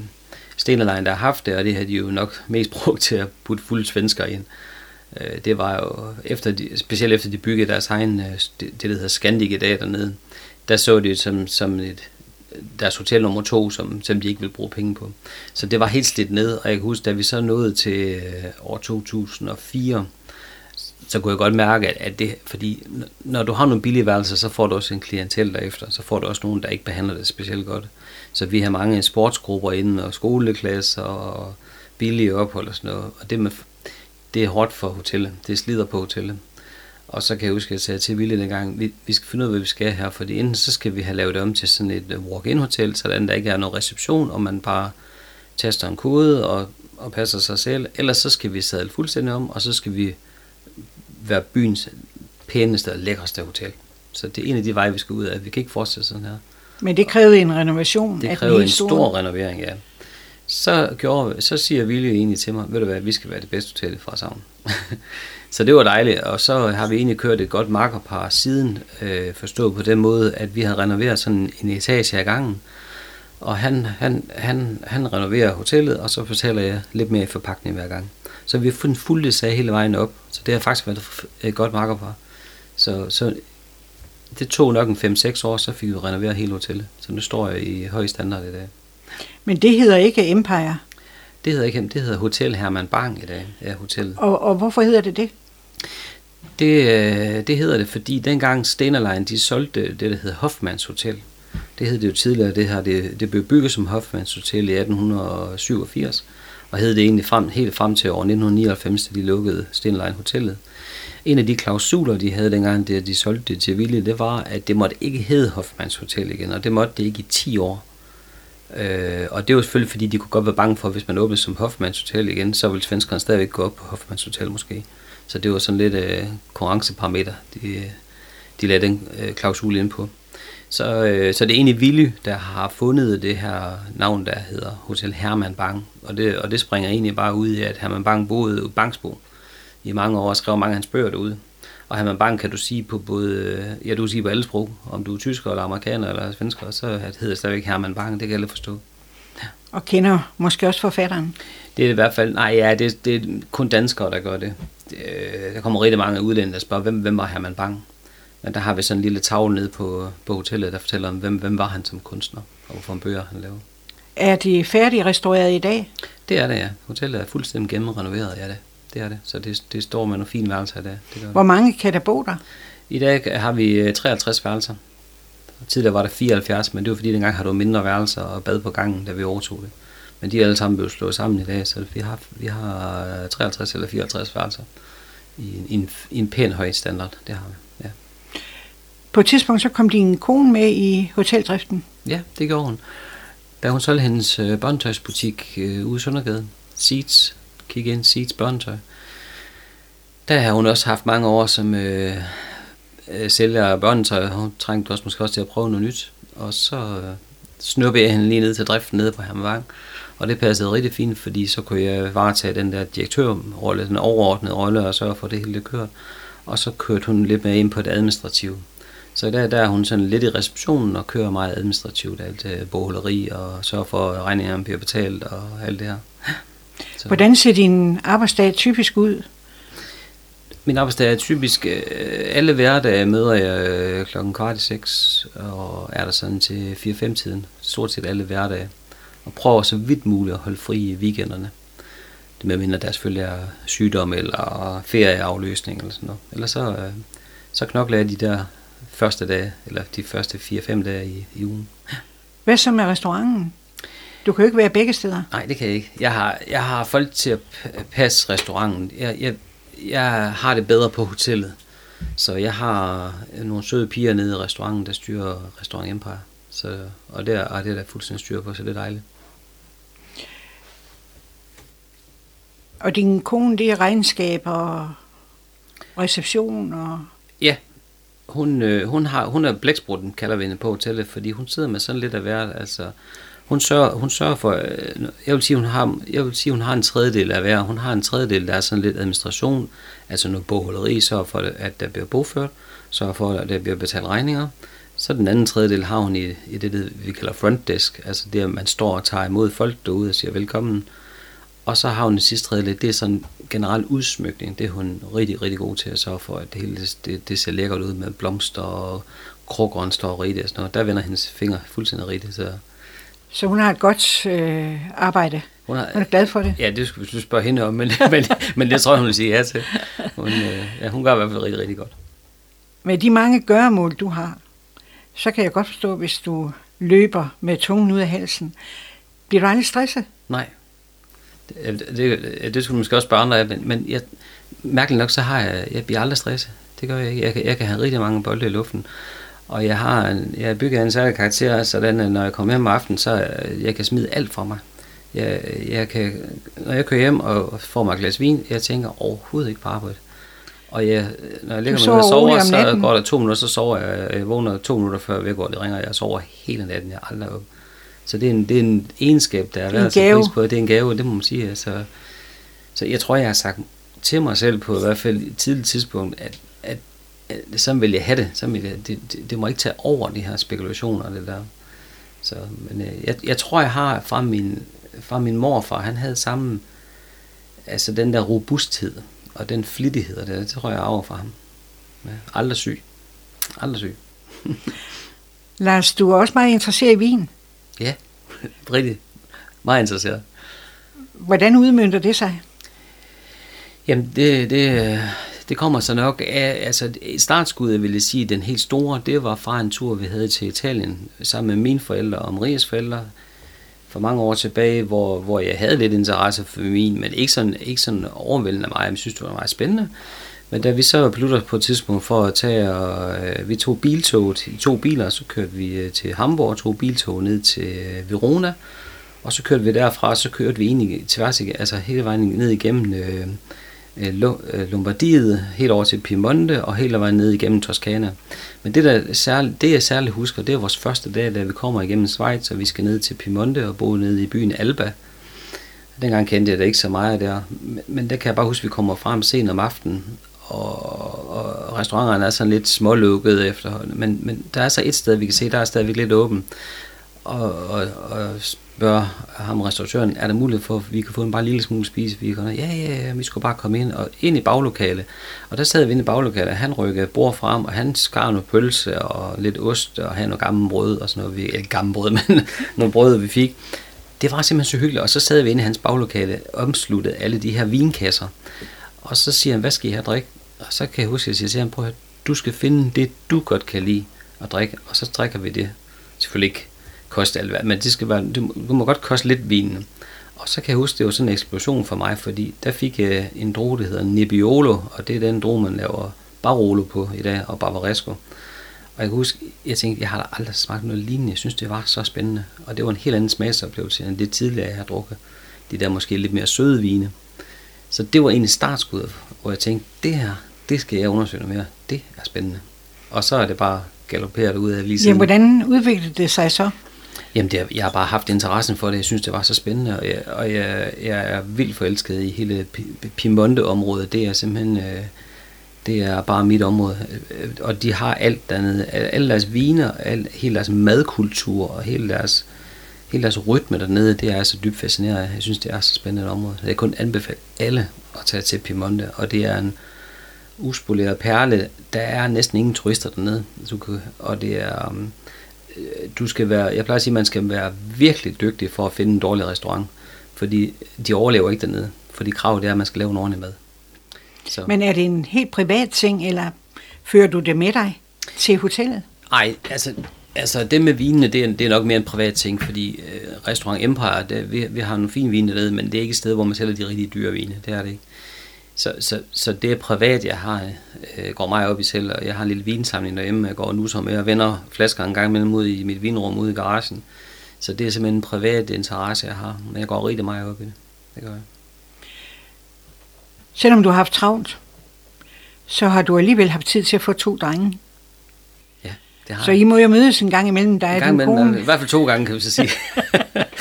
Stenerlein, der har haft det, og det havde de jo nok mest brugt til at putte fulde svensker ind. Øh, Øh, det var jo, efter de, specielt efter de byggede deres egen, øh, det, det der hedder Scandic i dag dernede, der så de det som, som et, deres hotel nummer to, som, som de ikke ville bruge penge på. Så det var helt slidt ned, og jeg kan huske, da vi så nåede til øh, år 2004, så kunne jeg godt mærke, at, at det, fordi når du har nogle billige værelser, så får du også en klientel derefter, så får du også nogen, der ikke behandler det specielt godt. Så vi har mange sportsgrupper inden, og skoleklasser, og billige ophold og sådan noget, og det, med, det er hårdt for hotellet, det slider på hotellet. Og så kan jeg huske, at jeg sagde til Ville dengang, vi, vi skal finde ud af, hvad vi skal her, fordi enten så skal vi have lavet det om til sådan et øh, walk-in hotel, så der ikke er nogen reception, og man bare taster en kode og, og passer sig selv, ellers så skal vi sadle fuldstændig om, og så skal vi være byens pæneste og lækreste hotel. Så det er en af de veje, vi skal ud af. Vi kan ikke fortsætte sådan her. Men det krævede en renovation Det helt en stor renovering, ja. Så, gjorde, så siger Vilje egentlig til mig, ved du hvad, vi skal være det bedste hotel fra Savn. så det var dejligt, og så har vi egentlig kørt et godt makkerpar siden, øh, forstået på den måde, at vi har renoveret sådan en etage ad gangen, og han, han, han, han renoverer hotellet, og så fortæller jeg lidt mere i forpakning hver gang. Så vi har fundet fuldt sag hele vejen op, så det har faktisk været et godt makkerpar. Så, så det tog nok en 5-6 år, så fik vi renoveret hele hotellet. Så nu står jeg i høj standard i dag. Men det hedder ikke Empire. Det hedder ikke, det hedder Hotel Herman Bang i dag, ja, hotellet. Og, og hvorfor hedder det det? Det, øh, det hedder det, fordi dengang Stenerlein, de solgte det, der hedder Hoffmans Hotel. Det hed det jo tidligere, det her, det, det blev bygget som Hoffmans Hotel i 1887, og hed det egentlig frem, helt frem til år 1999, da de lukkede Stenerlein Hotellet. En af de klausuler, de havde dengang, da de solgte det til Ville, det var, at det måtte ikke hedde Hoffmans Hotel igen, og det måtte det ikke i 10 år. Øh, og det var selvfølgelig, fordi de kunne godt være bange for, at hvis man åbnede som Hoffmanns Hotel igen, så ville svenskerne stadigvæk gå op på Hoffmanns Hotel måske. Så det var sådan lidt øh, konkurrenceparameter, de, de lagde den øh, klausul ind på. Så, øh, så det er egentlig Ville, der har fundet det her navn, der hedder Hotel Herman Bang. Og det, og det springer egentlig bare ud i, at Herman Bang boede i Bangsbo i mange år og skrev mange af hans bøger derude. Og Herman Bang kan du sige på både, øh, ja du kan sige på alle sprog, om du er tysker eller amerikaner eller svensker, så hedder det stadigvæk Herman Bang, det kan alle forstå. Og kender måske også forfatteren. Det er i hvert fald, nej ja, det, det er kun danskere, der gør det. det øh, der kommer rigtig mange udlændinge, der spørger, hvem, hvem var Herman Bang? Men der har vi sådan en lille tavle nede på, på hotellet, der fortæller om, hvem, hvem var han som kunstner, og hvorfor en bøger han lavede. Er de færdigrestaureret i dag? Det er det, ja. Hotellet er fuldstændig gennemrenoveret, ja det. Det er det. Så det, det står med nogle fine værelser i dag. Det gør Hvor mange kan der bo der? I dag har vi øh, 53 værelser. Tidligere var der 74, men det var fordi dengang har du mindre værelser og bad på gangen, da vi overtog det. Men de er alle sammen blevet slået sammen i dag, så vi har, vi har 53 eller 54 værelser i en, i en, i en pæn høj standard. Det har vi, ja. På et tidspunkt så kom din kone med i hoteldriften. Ja, det gjorde hun. Da hun solgte hendes øh, børnetøjsbutik øh, ude i Søndergade, Seeds, kig ind, Seeds børnetøj, der har hun også haft mange år som øh, øh sælger af børnetøj. Hun trængte også måske også til at prøve noget nyt. Og så øh, snuppede jeg hende lige ned til driften nede på Hermevang. Og det passede rigtig fint, fordi så kunne jeg varetage den der direktørrolle, den overordnede rolle, og sørge for, at det hele det kørte. Og så kørte hun lidt mere ind på det administrative. Så der, der er hun sådan lidt i receptionen og kører meget administrativt, alt det bogholderi og sørger for, at regningerne bliver betalt og alt det her. Så. Hvordan ser din arbejdsdag typisk ud? Min arbejdsdag er typisk, øh, alle hverdage møder jeg øh, klokken kvart i seks, og er der sådan til 4-5 tiden, stort set alle hverdage. Og prøver så vidt muligt at holde fri i weekenderne. Det med mindre der selvfølgelig er sygdom eller ferieafløsning eller sådan noget. Ellers så, øh, så knokler jeg de der første dage, eller de første 4-5 dage i, i ugen. Hvad så med restauranten? Du kan jo ikke være begge steder. Nej, det kan jeg ikke. Jeg har, jeg har folk til at passe restauranten. Jeg, jeg, jeg har det bedre på hotellet. Så jeg har nogle søde piger nede i restauranten, der styrer Restaurant Empire. Så, og der er det der fuldstændig styr på, så det er dejligt. Og din kone, det er regnskab og reception og... Ja, hun, øh, hun, har, hun er blæksprutten, kalder vi hende på hotellet, fordi hun sidder med sådan lidt af hvert. Altså, hun sørger, hun sørger for, øh, jeg vil sige, hun har, jeg vil sige, hun har en tredjedel af hver. Hun har en tredjedel, der er sådan lidt administration, altså noget bogholderi, sørger for, at der bliver bogført, sørger for, at der bliver betalt regninger. Så den anden tredjedel har hun i, i det, vi kalder front desk, altså det, at man står og tager imod folk derude og siger velkommen. Og så har hun den sidste tredjedel, det er sådan generel udsmykning, det er hun rigtig, rigtig god til at sørge for, at det hele det, det ser lækkert ud med blomster og krukgrøn står rigtigt og sådan noget. Der vender hendes fingre fuldstændig rigtigt, så så hun har et godt øh, arbejde. Hun, har, hun er glad for det. Ja, det skulle du spørge hende om, men, men, men det tror jeg, hun vil sige ja til. Hun, øh, ja, hun gør i hvert fald rigtig, rigtig godt. Med de mange gøremål, du har, så kan jeg godt forstå, hvis du løber med tungen ud af halsen. Bliver du aldrig stresset? Nej. Det, det, det skulle du måske også spørge andre af, men, men jeg, mærkeligt nok, så har jeg, jeg bliver aldrig stresset. Det gør jeg ikke. Jeg, jeg, jeg kan have rigtig mange bolde i luften. Og jeg har, en, jeg har bygget en særlig karakter, sådan at når jeg kommer hjem om aftenen, så øh, jeg kan smide alt fra mig. Jeg, jeg kan, når jeg kører hjem og får mig et glas vin, jeg tænker overhovedet ikke på arbejde. Og jeg, når jeg ligger mig og sover, så går der to minutter, så sover jeg. Jeg vågner to minutter før jeg går, det ringer, jeg sover hele natten, jeg aldrig op. Så det er en, det er en egenskab, der er værd at pris på. Det er en gave, det må man sige. Altså, så jeg tror, jeg har sagt til mig selv på i hvert fald et tidligt tidspunkt, at Øh, så vil jeg have det. Så vil jeg, det, det, det må ikke tage over de her spekulationer. Det der. Så, men øh, jeg, jeg tror, jeg har fra min, fra min morfar, han havde samme, altså den der robusthed og den flittighed, det, det tror jeg er over fra ham. Ja, aldrig syg. Aldrig syg. Lars, du er også meget interesseret i vin. Ja, rigtig. Meget interesseret. Hvordan udmyndter det sig? Jamen, det, det, det kommer så nok af, altså startskuddet vil jeg sige, den helt store, det var fra en tur, vi havde til Italien, sammen med mine forældre og Marias forældre, for mange år tilbage, hvor, hvor jeg havde lidt interesse for min, men ikke sådan, ikke sådan overvældende mig, jeg synes, det var meget spændende. Men da vi så besluttede på et tidspunkt for at tage, og øh, vi tog biltoget i to biler, så kørte vi øh, til Hamburg og tog biltog ned til øh, Verona, og så kørte vi derfra, så kørte vi egentlig tværs, altså hele vejen ned igennem øh, Øh, øh, Lombardiet, helt over til Piemonte og hele vejen ned igennem Toskana. Men det, der særligt, det jeg særligt husker, det er vores første dag, da vi kommer igennem Schweiz, og vi skal ned til Piemonte og bo nede i byen Alba. Dengang kendte jeg det ikke så meget der, men der kan jeg bare huske, at vi kommer frem sent om aftenen, og, og restauranterne er sådan lidt smålukkede efterhånden, men, men der er så et sted, vi kan se, der er stadigvæk lidt åben, og, og, og spørger ham restauratøren, er der mulighed for, at vi kan få en bare lille smule spise? Vi kan, ja, ja, ja, vi skulle bare komme ind, og ind i baglokale. Og der sad vi inde i baglokale, og han rykkede bord frem, og han skar noget pølse og lidt ost, og havde noget gammel brød, og sådan noget, vi, ikke gammel brød, men noget brød, vi fik. Det var simpelthen så hyggeligt, og så sad vi inde i hans baglokale, omsluttet alle de her vinkasser. Og så siger han, hvad skal I have drikke? Og så kan jeg huske, at jeg siger til ham, prøv at du skal finde det, du godt kan lide at drikke, og så drikker vi det. Selvfølgelig ikke koste alt, men det skal være, det, må, må godt koste lidt vinen. Og så kan jeg huske, det var sådan en eksplosion for mig, fordi der fik jeg en droge, der hedder Nebbiolo, og det er den droge, man laver Barolo på i dag, og Barbaresco. Og jeg kan huske, jeg tænkte, jeg har aldrig smagt noget lignende. Jeg synes, det var så spændende. Og det var en helt anden smagsoplevelse, end det tidligere, jeg har drukket. De der måske lidt mere søde vine. Så det var egentlig startskuddet, hvor jeg tænkte, det her, det skal jeg undersøge noget mere. Det er spændende. Og så er det bare galopperet ud af lige siden. Jamen, hvordan udviklede det sig så? Jamen, det, jeg har bare haft interessen for det. Jeg synes, det var så spændende, og jeg, og jeg, jeg er vildt forelsket i hele Piemonte-området. Det er simpelthen... Øh, det er bare mit område. Øh, og de har alt dernede. Alle deres viner, al, hele deres madkultur og hele deres, hele deres rytme dernede, det er så dybt fascinerende. Jeg synes, det er så spændende et område. Jeg kun anbefale alle at tage til Piemonte, og det er en uspoleret perle. Der er næsten ingen turister dernede. Du kan, og det er... Um, du skal være, jeg plejer at sige, at man skal være virkelig dygtig for at finde en dårlig restaurant, fordi de overlever ikke dernede, for de krav det er, at man skal lave en ordentlig mad. Så. Men er det en helt privat ting, eller fører du det med dig til hotellet? Nej, altså, altså det med vinene, det er, det er nok mere en privat ting, fordi øh, Restaurant Empire, det, vi, vi har nogle fine vine dernede, men det er ikke et sted, hvor man sælger de rigtig dyre vine, det er det ikke. Så, så, så det er privat, jeg har, øh, går mig op i selv, og jeg har en lille vinsamling derhjemme, jeg går nu som med og vender flasker en gang imellem ud i mit vinrum ude i garagen. Så det er simpelthen en privat interesse, jeg har, men jeg går rigtig meget op i det. Det gør jeg. Selvom du har haft travlt, så har du alligevel haft tid til at få to drenge. Ja, det har Så I må jo mødes en gang imellem dig og din kone. I hvert fald to gange, kan vi så sige.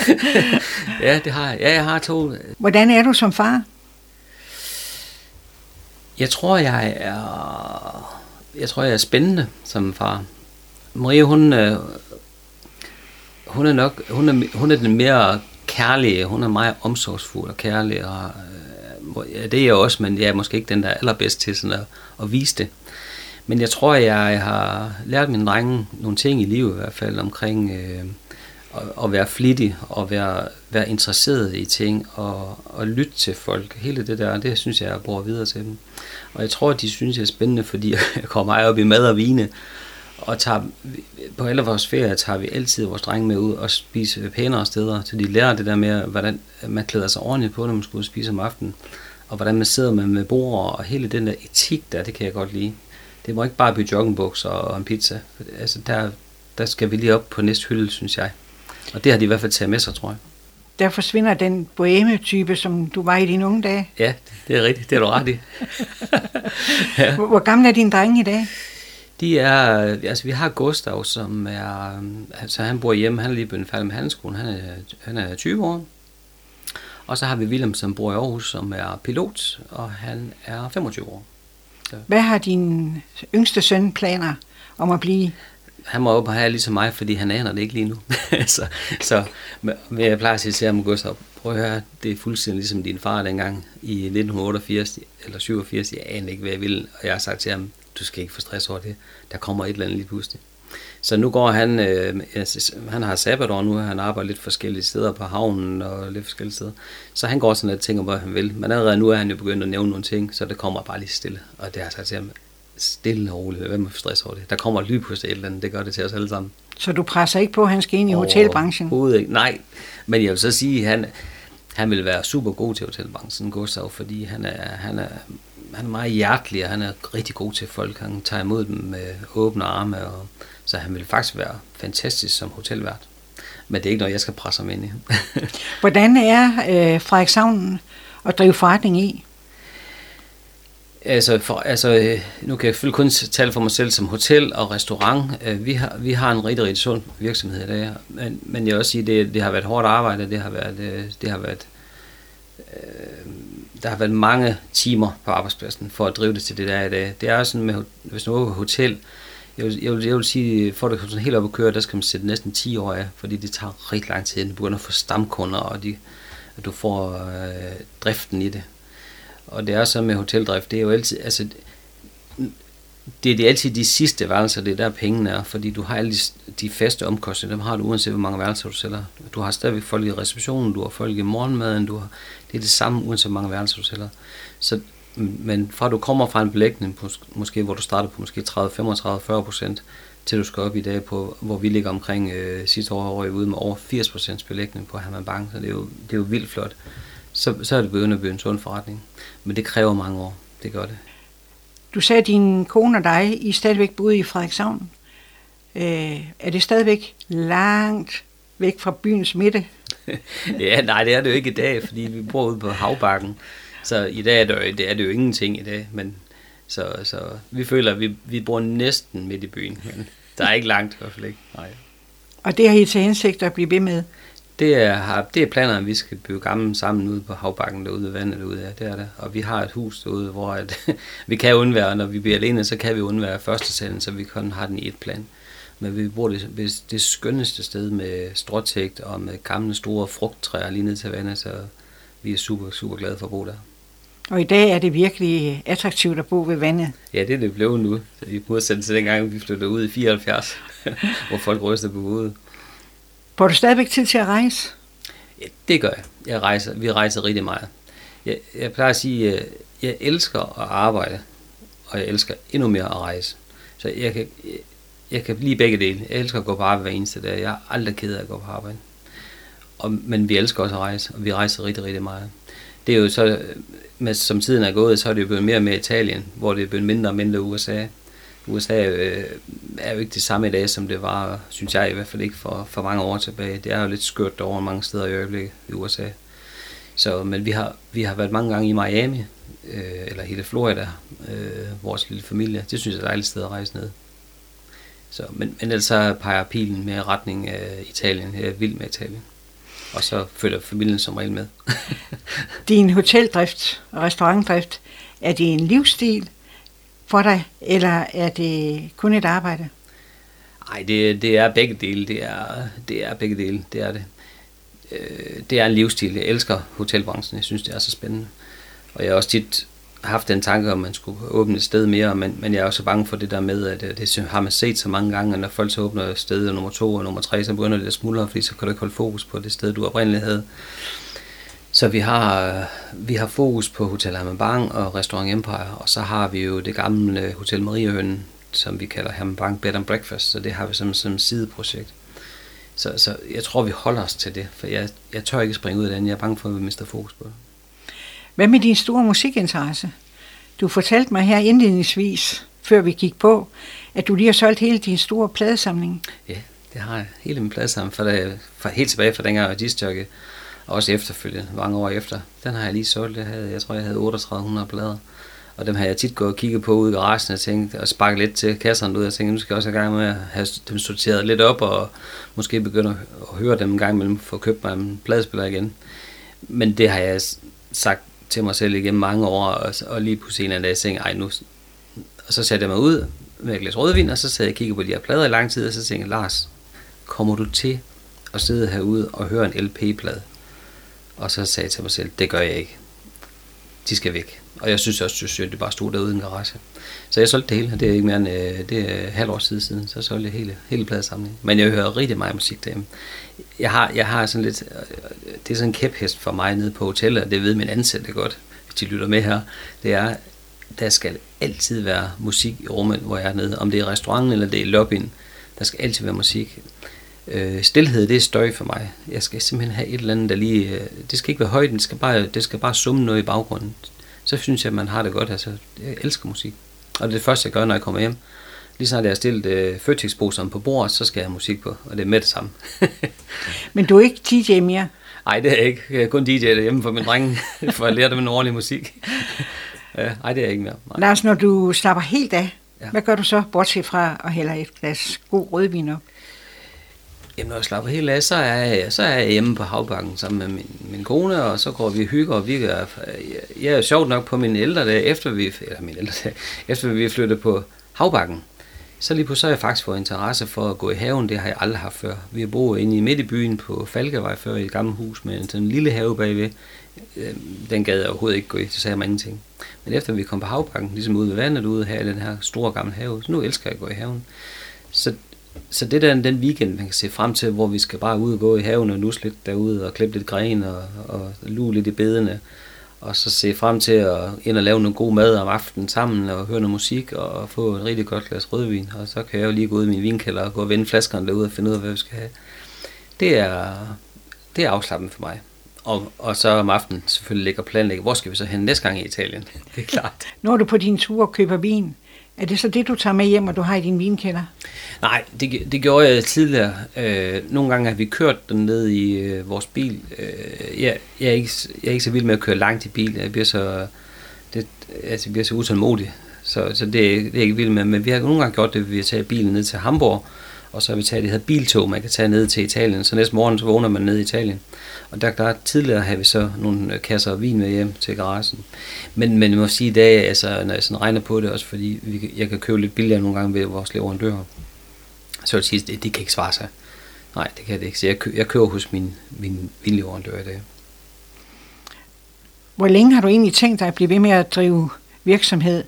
ja, det har jeg. Ja, jeg har to. Hvordan er du som far? Jeg tror, jeg er, jeg tror, jeg er spændende som far. Marie, hun, øh, hun er nok, hun er, hun er den mere kærlige, hun er meget omsorgsfuld og kærlig, og øh, ja, det er jeg også, men jeg er måske ikke den, der er allerbedst til sådan at, at vise det. Men jeg tror, jeg har lært mine drenge nogle ting i livet i hvert fald omkring øh, at, at være flittig og være, være interesseret i ting og, og lytte til folk. Hele det der, det synes jeg, jeg bruger videre til dem. Og jeg tror, de synes, jeg er spændende, fordi jeg kommer meget op i mad og vine. Og tager, på alle vores ferier tager vi altid vores drenge med ud og spise pænere steder, så de lærer det der med, hvordan man klæder sig ordentligt på, når man skal ud og spise om aftenen og hvordan man sidder med, med bord, og hele den der etik der, det kan jeg godt lide. Det må ikke bare blive joggingbukser og en pizza. Altså der, der skal vi lige op på næste hylde, synes jeg. Og det har de i hvert fald taget med sig, tror jeg. Der forsvinder den boheme-type, som du var i dine unge dage. Ja, det er rigtigt. Det er du ret i. ja. hvor, hvor gammel er dine drenge i dag? De er, altså vi har Gustav, som er, altså han bor hjemme, han er lige begyndt færdig med handelsskolen, han er, han er 20 år. Og så har vi Willem, som bor i Aarhus, som er pilot, og han er 25 år. Så. Hvad har din yngste søn planer om at blive? Han må op have ligesom mig, fordi han aner det ikke lige nu. så, så men jeg plejer at sige til ham, Gustav, prøv at høre, det er fuldstændig ligesom din far dengang i 1988 eller 87. Jeg aner ikke, hvad jeg vil, og jeg har sagt til ham, du skal ikke få stress over det. Der kommer et eller andet lige pludselig. Så nu går han, øh, han har sabbatår nu, han arbejder lidt forskellige steder på havnen og lidt forskellige steder. Så han går sådan lidt og tænker, hvad han vil. Men allerede nu er han jo begyndt at nævne nogle ting, så det kommer bare lige stille. Og det har sagt til ham, stille og roligt, hvad med stress over det. Der kommer lyd på et eller andet, det gør det til os alle sammen. Så du presser ikke på, at han skal ind i hotelbranchen? Overhovedet ikke, nej. Men jeg vil så sige, at han, han vil være super god til hotelbranchen, Gustav, fordi han er, han er, han er meget hjertelig, og han er rigtig god til folk. Han tager imod dem med åbne arme, og så han ville faktisk være fantastisk som hotelvært. Men det er ikke noget, jeg skal presse ham ind i. Hvordan er øh, Frederikshavn at drive forretning i? Altså, for, altså, øh, nu kan jeg selvfølgelig kun tale for mig selv som hotel og restaurant. Øh, vi har, vi har en rigtig, rigtig sund virksomhed i dag. Men, men jeg vil også sige, det, det har været hårdt arbejde. Det har været, øh, det har været der har været mange timer på arbejdspladsen for at drive det til det der i dag. Det er sådan med, hvis nu er hotel, jeg vil, jeg vil, jeg vil sige, for at det sådan helt op at køre, der skal man sætte næsten 10 år af, fordi det tager rigtig lang tid, at du begynder at få stamkunder, og de, at du får øh, driften i det. Og det er så med hoteldrift, det er jo altid, altså, det, det er altid de sidste værelser, det er der pengene er, fordi du har alle de, de faste omkostninger, dem har du uanset hvor mange værelser du sælger. Du har stadigvæk folk i receptionen, du har folk i morgenmaden, du har, det er det samme uanset hvor mange værelser du sælger. Så men fra du kommer fra en belægning, måske, hvor du starter på måske 30, 35, 40 procent, til du skal op i dag på, hvor vi ligger omkring øh, sidste år over ude med over 80% belægning på Herman Bank, så det er jo, det er jo vildt flot. Så, så er det begyndt at blive en sund forretning. Men det kræver mange år, det gør det. Du sagde, at din kone og dig, I stadigvæk boede i Frederikshavn. Øh, er det stadigvæk langt væk fra byens midte? ja, nej, det er det jo ikke i dag, fordi vi bor ude på havbakken. Så i dag er det, jo, det er det jo ingenting i dag, men så, så vi føler, at vi, vi bor næsten midt i byen, men der er ikke langt i hvert fald ikke. Nej. Og det har I til hensigt at blive ved med? Det er, det er planer, at vi skal bygge gammel sammen ude på havbakken derude ved vandet derude. Ja, det er det. Og vi har et hus derude, hvor at, vi kan undvære, når vi bliver alene, så kan vi undvære første salen, så vi kun har den i et plan. Men vi bor det, det skønneste sted med stråtægt og med gamle store frugttræer lige ned til vandet, så vi er super, super glade for at bo der. Og i dag er det virkelig attraktivt at bo ved vandet. Ja, det er det blevet nu. I modsætning til dengang, vi flyttede ud i 74, hvor folk rystede på hovedet. Får du stadigvæk tid til at rejse? Ja, det gør jeg. jeg rejser, vi rejser rigtig meget. Jeg, jeg plejer at sige, at jeg elsker at arbejde, og jeg elsker endnu mere at rejse. Så jeg kan, jeg, jeg kan lide begge dele. Jeg elsker at gå på arbejde hver eneste dag. Jeg er aldrig ked af at gå på arbejde. Og, men vi elsker også at rejse, og vi rejser rigtig, rigtig meget. Det er jo så, øh, med, som tiden er gået, så er det jo blevet mere og mere Italien, hvor det er blevet mindre og mindre USA. USA øh, er jo ikke det samme i dag, som det var, synes jeg i hvert fald ikke for, for mange år tilbage. Det er jo lidt skørt over mange steder i øjeblikket i USA. Så, men vi har, vi har været mange gange i Miami, øh, eller hele Florida, øh, vores lille familie. Det synes jeg er et dejligt sted at rejse ned. Så, men, men ellers så peger pilen med retning af Italien. Jeg er vild med Italien. Og så følger familien som regel med. Din hoteldrift og restaurantdrift, er det en livsstil, for dig, eller er det kun et arbejde? Nej, det, det er begge dele. Det er, det er begge dele, det er det. Øh, det er en livsstil. Jeg elsker hotelbranchen. Jeg synes, det er så spændende. Og jeg har også tit haft den tanke, om man skulle åbne et sted mere, men, men jeg er også bange for det der med, at det, det har man set så mange gange, at når folk så åbner sted nummer to og nummer tre, så begynder det at smuldre, fordi så kan du ikke holde fokus på det sted, du oprindeligt havde. Så vi har, vi har fokus på Hotel Herman Bang og Restaurant Empire, og så har vi jo det gamle Hotel Mariehøn, som vi kalder Herman Bang Bed and Breakfast, så det har vi som, som sideprojekt. Så, så jeg tror, vi holder os til det, for jeg, jeg tør ikke springe ud af den. Jeg er bange for, at vi mister fokus på det. Hvad med din store musikinteresse? Du fortalte mig her indledningsvis, før vi gik på, at du lige har solgt hele din store pladesamling. Ja, det har jeg. Hele min pladesamling, for, det, for helt tilbage fra dengang jeg var også efterfølgende, mange år efter. Den har jeg lige solgt. Jeg, havde, jeg tror, jeg havde 3800 plader. Og dem har jeg tit gået og kigget på ude i garagen og tænkt, og sparket lidt til kasserne ud, og tænkt, nu skal jeg også i gang med at have dem sorteret lidt op, og måske begynde at høre dem en gang imellem, for at købe mig en pladespiller igen. Men det har jeg sagt til mig selv igennem mange år, og, og lige på en af dag tænkte ej nu, og så satte jeg mig ud med et glas rødvin, og så sad jeg og kiggede på de her plader i lang tid, og så tænkte jeg, Lars, kommer du til at sidde herude og høre en LP-plade? Og så sagde jeg til mig selv, det gør jeg ikke. De skal væk. Og jeg synes også, at det bare stod derude i en garage. Så jeg solgte det hele. Det er ikke mere end øh, det er halv år siden, siden. Så solgte jeg hele, hele pladesamlingen. Men jeg hører rigtig meget musik derhjemme. Jeg har, jeg har sådan lidt, øh, det er sådan en kæphest for mig nede på hotellet, og det ved min ansatte godt, hvis de lytter med her. Det er, der skal altid være musik i rummet, hvor jeg er nede. Om det er restauranten eller det er lobbyen, der skal altid være musik. Øh, stilhed, det er støj for mig. Jeg skal simpelthen have et eller andet, der lige... Øh, det skal ikke være højt, det skal, bare, det skal bare summe noget i baggrunden. Så synes jeg, at man har det godt. Altså, jeg elsker musik. Og det er det første, jeg gør, når jeg kommer hjem. Lige snart jeg har stillet øh, føteksposeren på bordet, så skal jeg have musik på, og det er med det samme. Men du er ikke DJ mere? Nej, det er jeg ikke. Jeg er kun DJ derhjemme for min drenge, for at lære dem en ordentlig musik. Nej, det er jeg ikke mere. Nej. Lars, når du slapper helt af, ja. hvad gør du så, bortset fra at hælde et glas god rødvin op? Jamen, når jeg slapper helt af, så er jeg, så er jeg hjemme på havbakken sammen med min, min kone, og så går vi og hygger, og vi gør, jeg er sjovt nok på min ældre dag, efter vi, eller min ældre dag, efter vi flyttede på havbakken, så lige pludselig har jeg faktisk fået interesse for at gå i haven, det har jeg aldrig haft før. Vi har boet inde i midt i byen på Falkevej før i et gammelt hus med en sådan en lille have bagved. Øhm, den gad jeg overhovedet ikke gå i, så sagde jeg mig ingenting. Men efter vi kom på havbanken, ligesom ude ved vandet ude her i den her store gamle have, så nu elsker jeg at gå i haven. Så så det der den weekend, man kan se frem til, hvor vi skal bare ud og gå i haven og nusle lidt derude og klippe lidt gren og, og lue lidt i bedene og så se frem til at ind og lave noget god mad om aftenen sammen, og høre noget musik, og få et rigtig godt glas rødvin, og så kan jeg jo lige gå ud i min vinkælder og gå og vende flaskerne derude og finde ud af, hvad vi skal have. Det er, det er afslappende for mig. Og, og så om aftenen selvfølgelig ligger og planlægge, hvor skal vi så hen næste gang i Italien? Det er klart. Når du på din tur køber vin, er det så det, du tager med hjem, og du har i din vinkælder? Nej, det, det gjorde jeg tidligere. Øh, nogle gange har vi kørt den ned i øh, vores bil. Øh, jeg, jeg, er ikke, jeg er ikke så vild med at køre langt i bil. Jeg bliver så, det, altså, jeg bliver så utålmodig. Så, så det, det er jeg ikke vild med. Men vi har nogle gange gjort det, at vi har taget bilen ned til Hamburg, og så har vi taget det her biltog, man kan tage ned til Italien. Så næste morgen, så vågner man ned i Italien. Og der, der tidligere havde vi så nogle øh, kasser vin med hjem til garagen. Men, men jeg må sige i dag, altså, når jeg sådan regner på det, også fordi vi, jeg kan købe lidt billigere nogle gange ved vores leverandører, så vil jeg sige, det, det kan ikke svare sig. Nej, det kan det ikke. Så jeg, jeg køber hos min, min vinleverandør i dag. Hvor længe har du egentlig tænkt dig at blive ved med at drive virksomhed?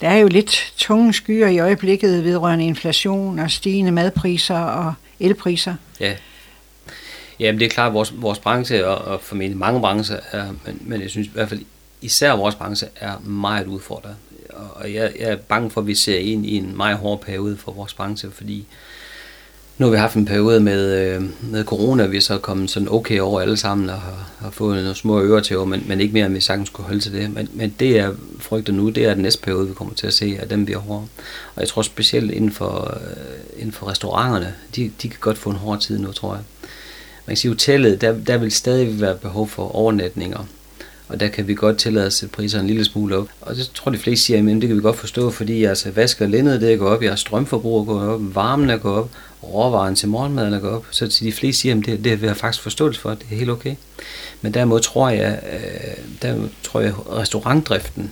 Der er jo lidt tunge skyer i øjeblikket vedrørende inflation og stigende madpriser og elpriser. Ja, Jamen det er klart, at vores, vores branche, og, og formentlig mange brancher, er, men, men jeg synes i hvert fald især vores branche er meget udfordret. Og jeg, jeg er bange for, at vi ser ind i en meget hård periode for vores branche, fordi nu har vi haft en periode med, øh, med corona, vi er så kommet sådan okay over alle sammen og har, har fået nogle små ører til, men, men ikke mere, end vi sagtens skulle holde til det. Men, men det, jeg frygter nu, det er den næste periode, vi kommer til at se, at den bliver hård. Og jeg tror specielt inden for, øh, inden for restauranterne, de, de kan godt få en hård tid nu, tror jeg man kan sige, hotellet, der, der vil stadig være behov for overnatninger. Og der kan vi godt tillade at sætte priserne en lille smule op. Og det tror de fleste siger, at det kan vi godt forstå, fordi altså, vasker lindet det går op, jeres strømforbrug går op, varmen er går op, råvaren til morgenmaden er går op. Så de fleste siger, at det, det vil jeg faktisk forståelse for, det er helt okay. Men derimod tror jeg, øh, der tror jeg restaurantdriften,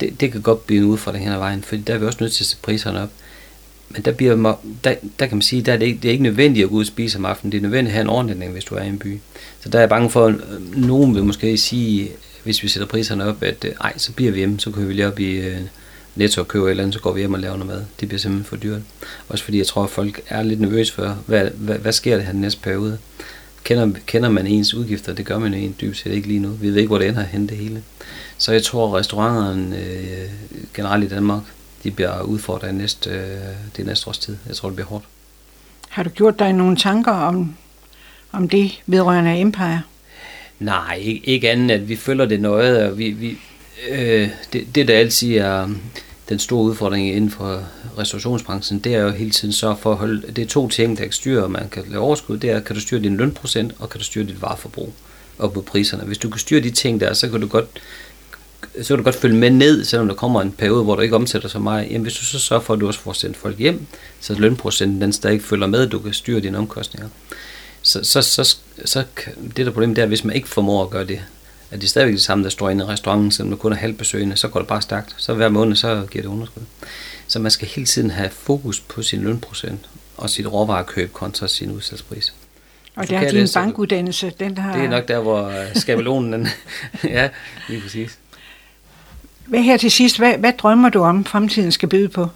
det, det kan godt blive en udfordring hen ad vejen, fordi der er vi også nødt til at sætte priserne op men der, bliver, der, der kan man sige, der er det, ikke, det er ikke nødvendigt at gå ud og spise om aftenen. Det er nødvendigt at have en ordentlig hvis du er i en by. Så der er jeg bange for, at nogen vil måske sige, hvis vi sætter priserne op, at øh, ej, så bliver vi hjemme, så kan vi lige op i øh, Netto og købe et eller andet, så går vi hjem og laver noget mad. Det bliver simpelthen for dyrt. Også fordi jeg tror, at folk er lidt nervøse for, hvad, hvad, hvad sker der her den næste periode? Kender, kender man ens udgifter? Det gør man jo dybest set ikke lige nu. Vi ved ikke, hvor det ender hen det hele. Så jeg tror, at restauranterne øh, generelt i Danmark de bliver udfordret næste, øh, det næste års tid. Jeg tror, det bliver hårdt. Har du gjort dig nogle tanker om, om det vedrørende Empire? Nej, ikke, ikke andet, at vi følger det nøje, og vi, vi, øh, det, det, der altid er um, den store udfordring inden for restaurationsbranchen, det er jo hele tiden så for at holde, det er to ting, der kan styre, man kan lave overskud, det er, kan du styre din lønprocent, og kan du styre dit vareforbrug op på priserne. Hvis du kan styre de ting der, så kan du godt så kan du godt følge med ned, selvom der kommer en periode, hvor du ikke omsætter så meget. Jamen, hvis du så sørger for, at du også får sendt folk hjem, så lønprocenten den stadig følger med, at du kan styre dine omkostninger. Så, så, så, så det der problem, det er, hvis man ikke formår at gøre det, at det er stadigvæk det samme, der står inde i restauranten, selvom du kun er halvbesøgende, så går det bare stærkt. Så hver måned, så giver det underskud. Så man skal hele tiden have fokus på sin lønprocent og sit råvarekøb kontra sin udsalgspris. Og der er din bankuddannelse, den har... Det er nok der, hvor skabelonen, den, ja, lige præcis. Hvad her til sidst, hvad, hvad drømmer du om, fremtiden skal byde på?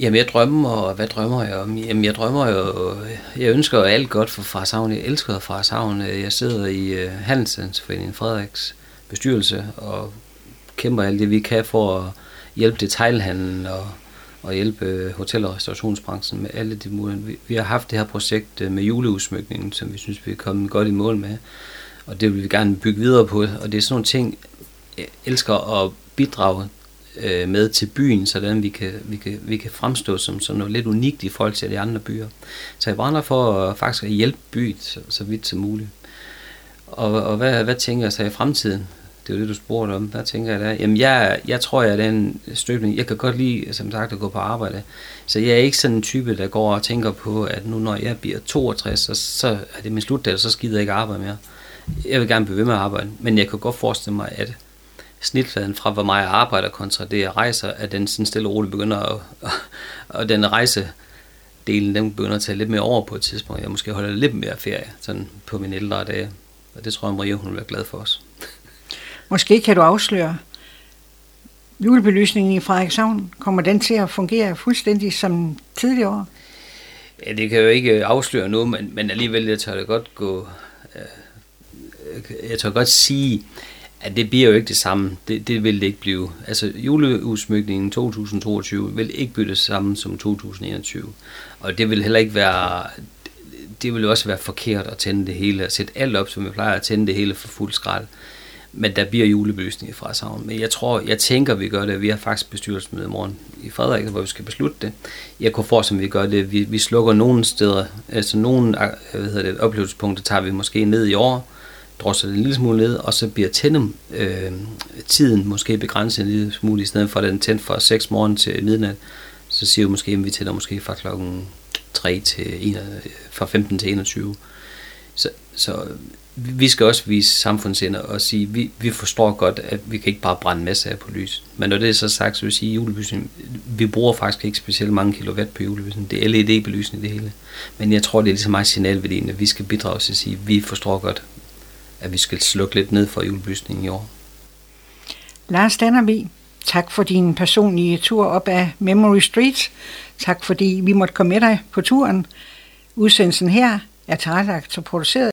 Jamen, jeg drømmer, og hvad drømmer jeg om? Jamen, jeg drømmer jo, jeg ønsker alt godt for Frederikshavn. Jeg elsker Frederikshavn. Jeg sidder i uh, Frederiks bestyrelse og kæmper alt det, vi kan for at hjælpe detailhandlen og, og hjælpe hotel- og restaurationsbranchen med alle de muligheder. Vi, vi har haft det her projekt øh, med juleudsmykningen, som vi synes, vi er kommet godt i mål med. Og det vil vi gerne bygge videre på. Og det er sådan nogle ting, jeg elsker at bidrage øh, med til byen, så vi kan, vi kan, vi kan fremstå som sådan noget lidt unikt i forhold til de andre byer. Så jeg brænder for at faktisk at hjælpe byen så, så vidt som muligt. Og, og hvad, hvad tænker jeg så i fremtiden? Det er jo det, du spurgte om. Hvad tænker jeg der? Jamen, jeg, jeg tror, jeg er den støbning. Jeg kan godt lide, som sagt, at gå på arbejde. Så jeg er ikke sådan en type, der går og tænker på, at nu når jeg bliver 62, så, så er det min slutdag, så skider jeg ikke arbejde mere. Jeg vil gerne blive ved med at arbejde, men jeg kan godt forestille mig, at snitfladen fra, hvor meget jeg arbejder kontra det, jeg rejser, at den sådan stille og roligt begynder at, og den rejse delen, den begynder at tage lidt mere over på et tidspunkt. Jeg måske holder lidt mere ferie sådan på mine ældre dage. Og det tror jeg, Maria hun vil være glad for os. Måske kan du afsløre, julebelysningen i Frederikshavn, kommer den til at fungere fuldstændig som tidligere Ja, det kan jo ikke afsløre noget, men, men alligevel jeg tør det godt gå, jeg tør godt sige, Ja, det bliver jo ikke det samme. Det, det vil det ikke blive. Altså juleudsmykningen 2022 vil ikke blive det samme som 2021. Og det vil heller ikke være det vil også være forkert at tænde det hele, og sætte alt op, som vi plejer at tænde det hele for fuld skrald. Men der bliver julebelysning fra savn. Men jeg tror, jeg tænker, vi gør det. Vi har faktisk bestyrelsesmøde i morgen i Frederik, hvor vi skal beslutte det. Jeg kunne for, som vi gør det. Vi, vi slukker nogle steder, altså nogle øh, hvad hedder det, oplevelsespunkter tager vi måske ned i år, drosser det en lille smule ned, og så bliver tændem, øh, tiden måske begrænset en lille smule, i stedet for at den tændt fra 6 morgen til midnat, så siger vi måske, at vi tænder måske fra klokken 3 til 1, øh, fra 15 til 21. Så, så vi skal også vise samfundsinder og sige, at vi, vi forstår godt, at vi kan ikke bare brænde masser af på lys. Men når det er så sagt, så vil jeg sige, at vi bruger faktisk ikke specielt mange kilowatt på julebelysning. Det er LED-belysning det hele. Men jeg tror, det er lige så meget signalværdien, at vi skal bidrage til at sige, at vi forstår godt, at vi skal slukke lidt ned for julebelysningen i år. Lars Dannerby, tak for din personlige tur op ad Memory Street. Tak fordi vi måtte komme med dig på turen. Udsendelsen her er tilrettelagt og produceret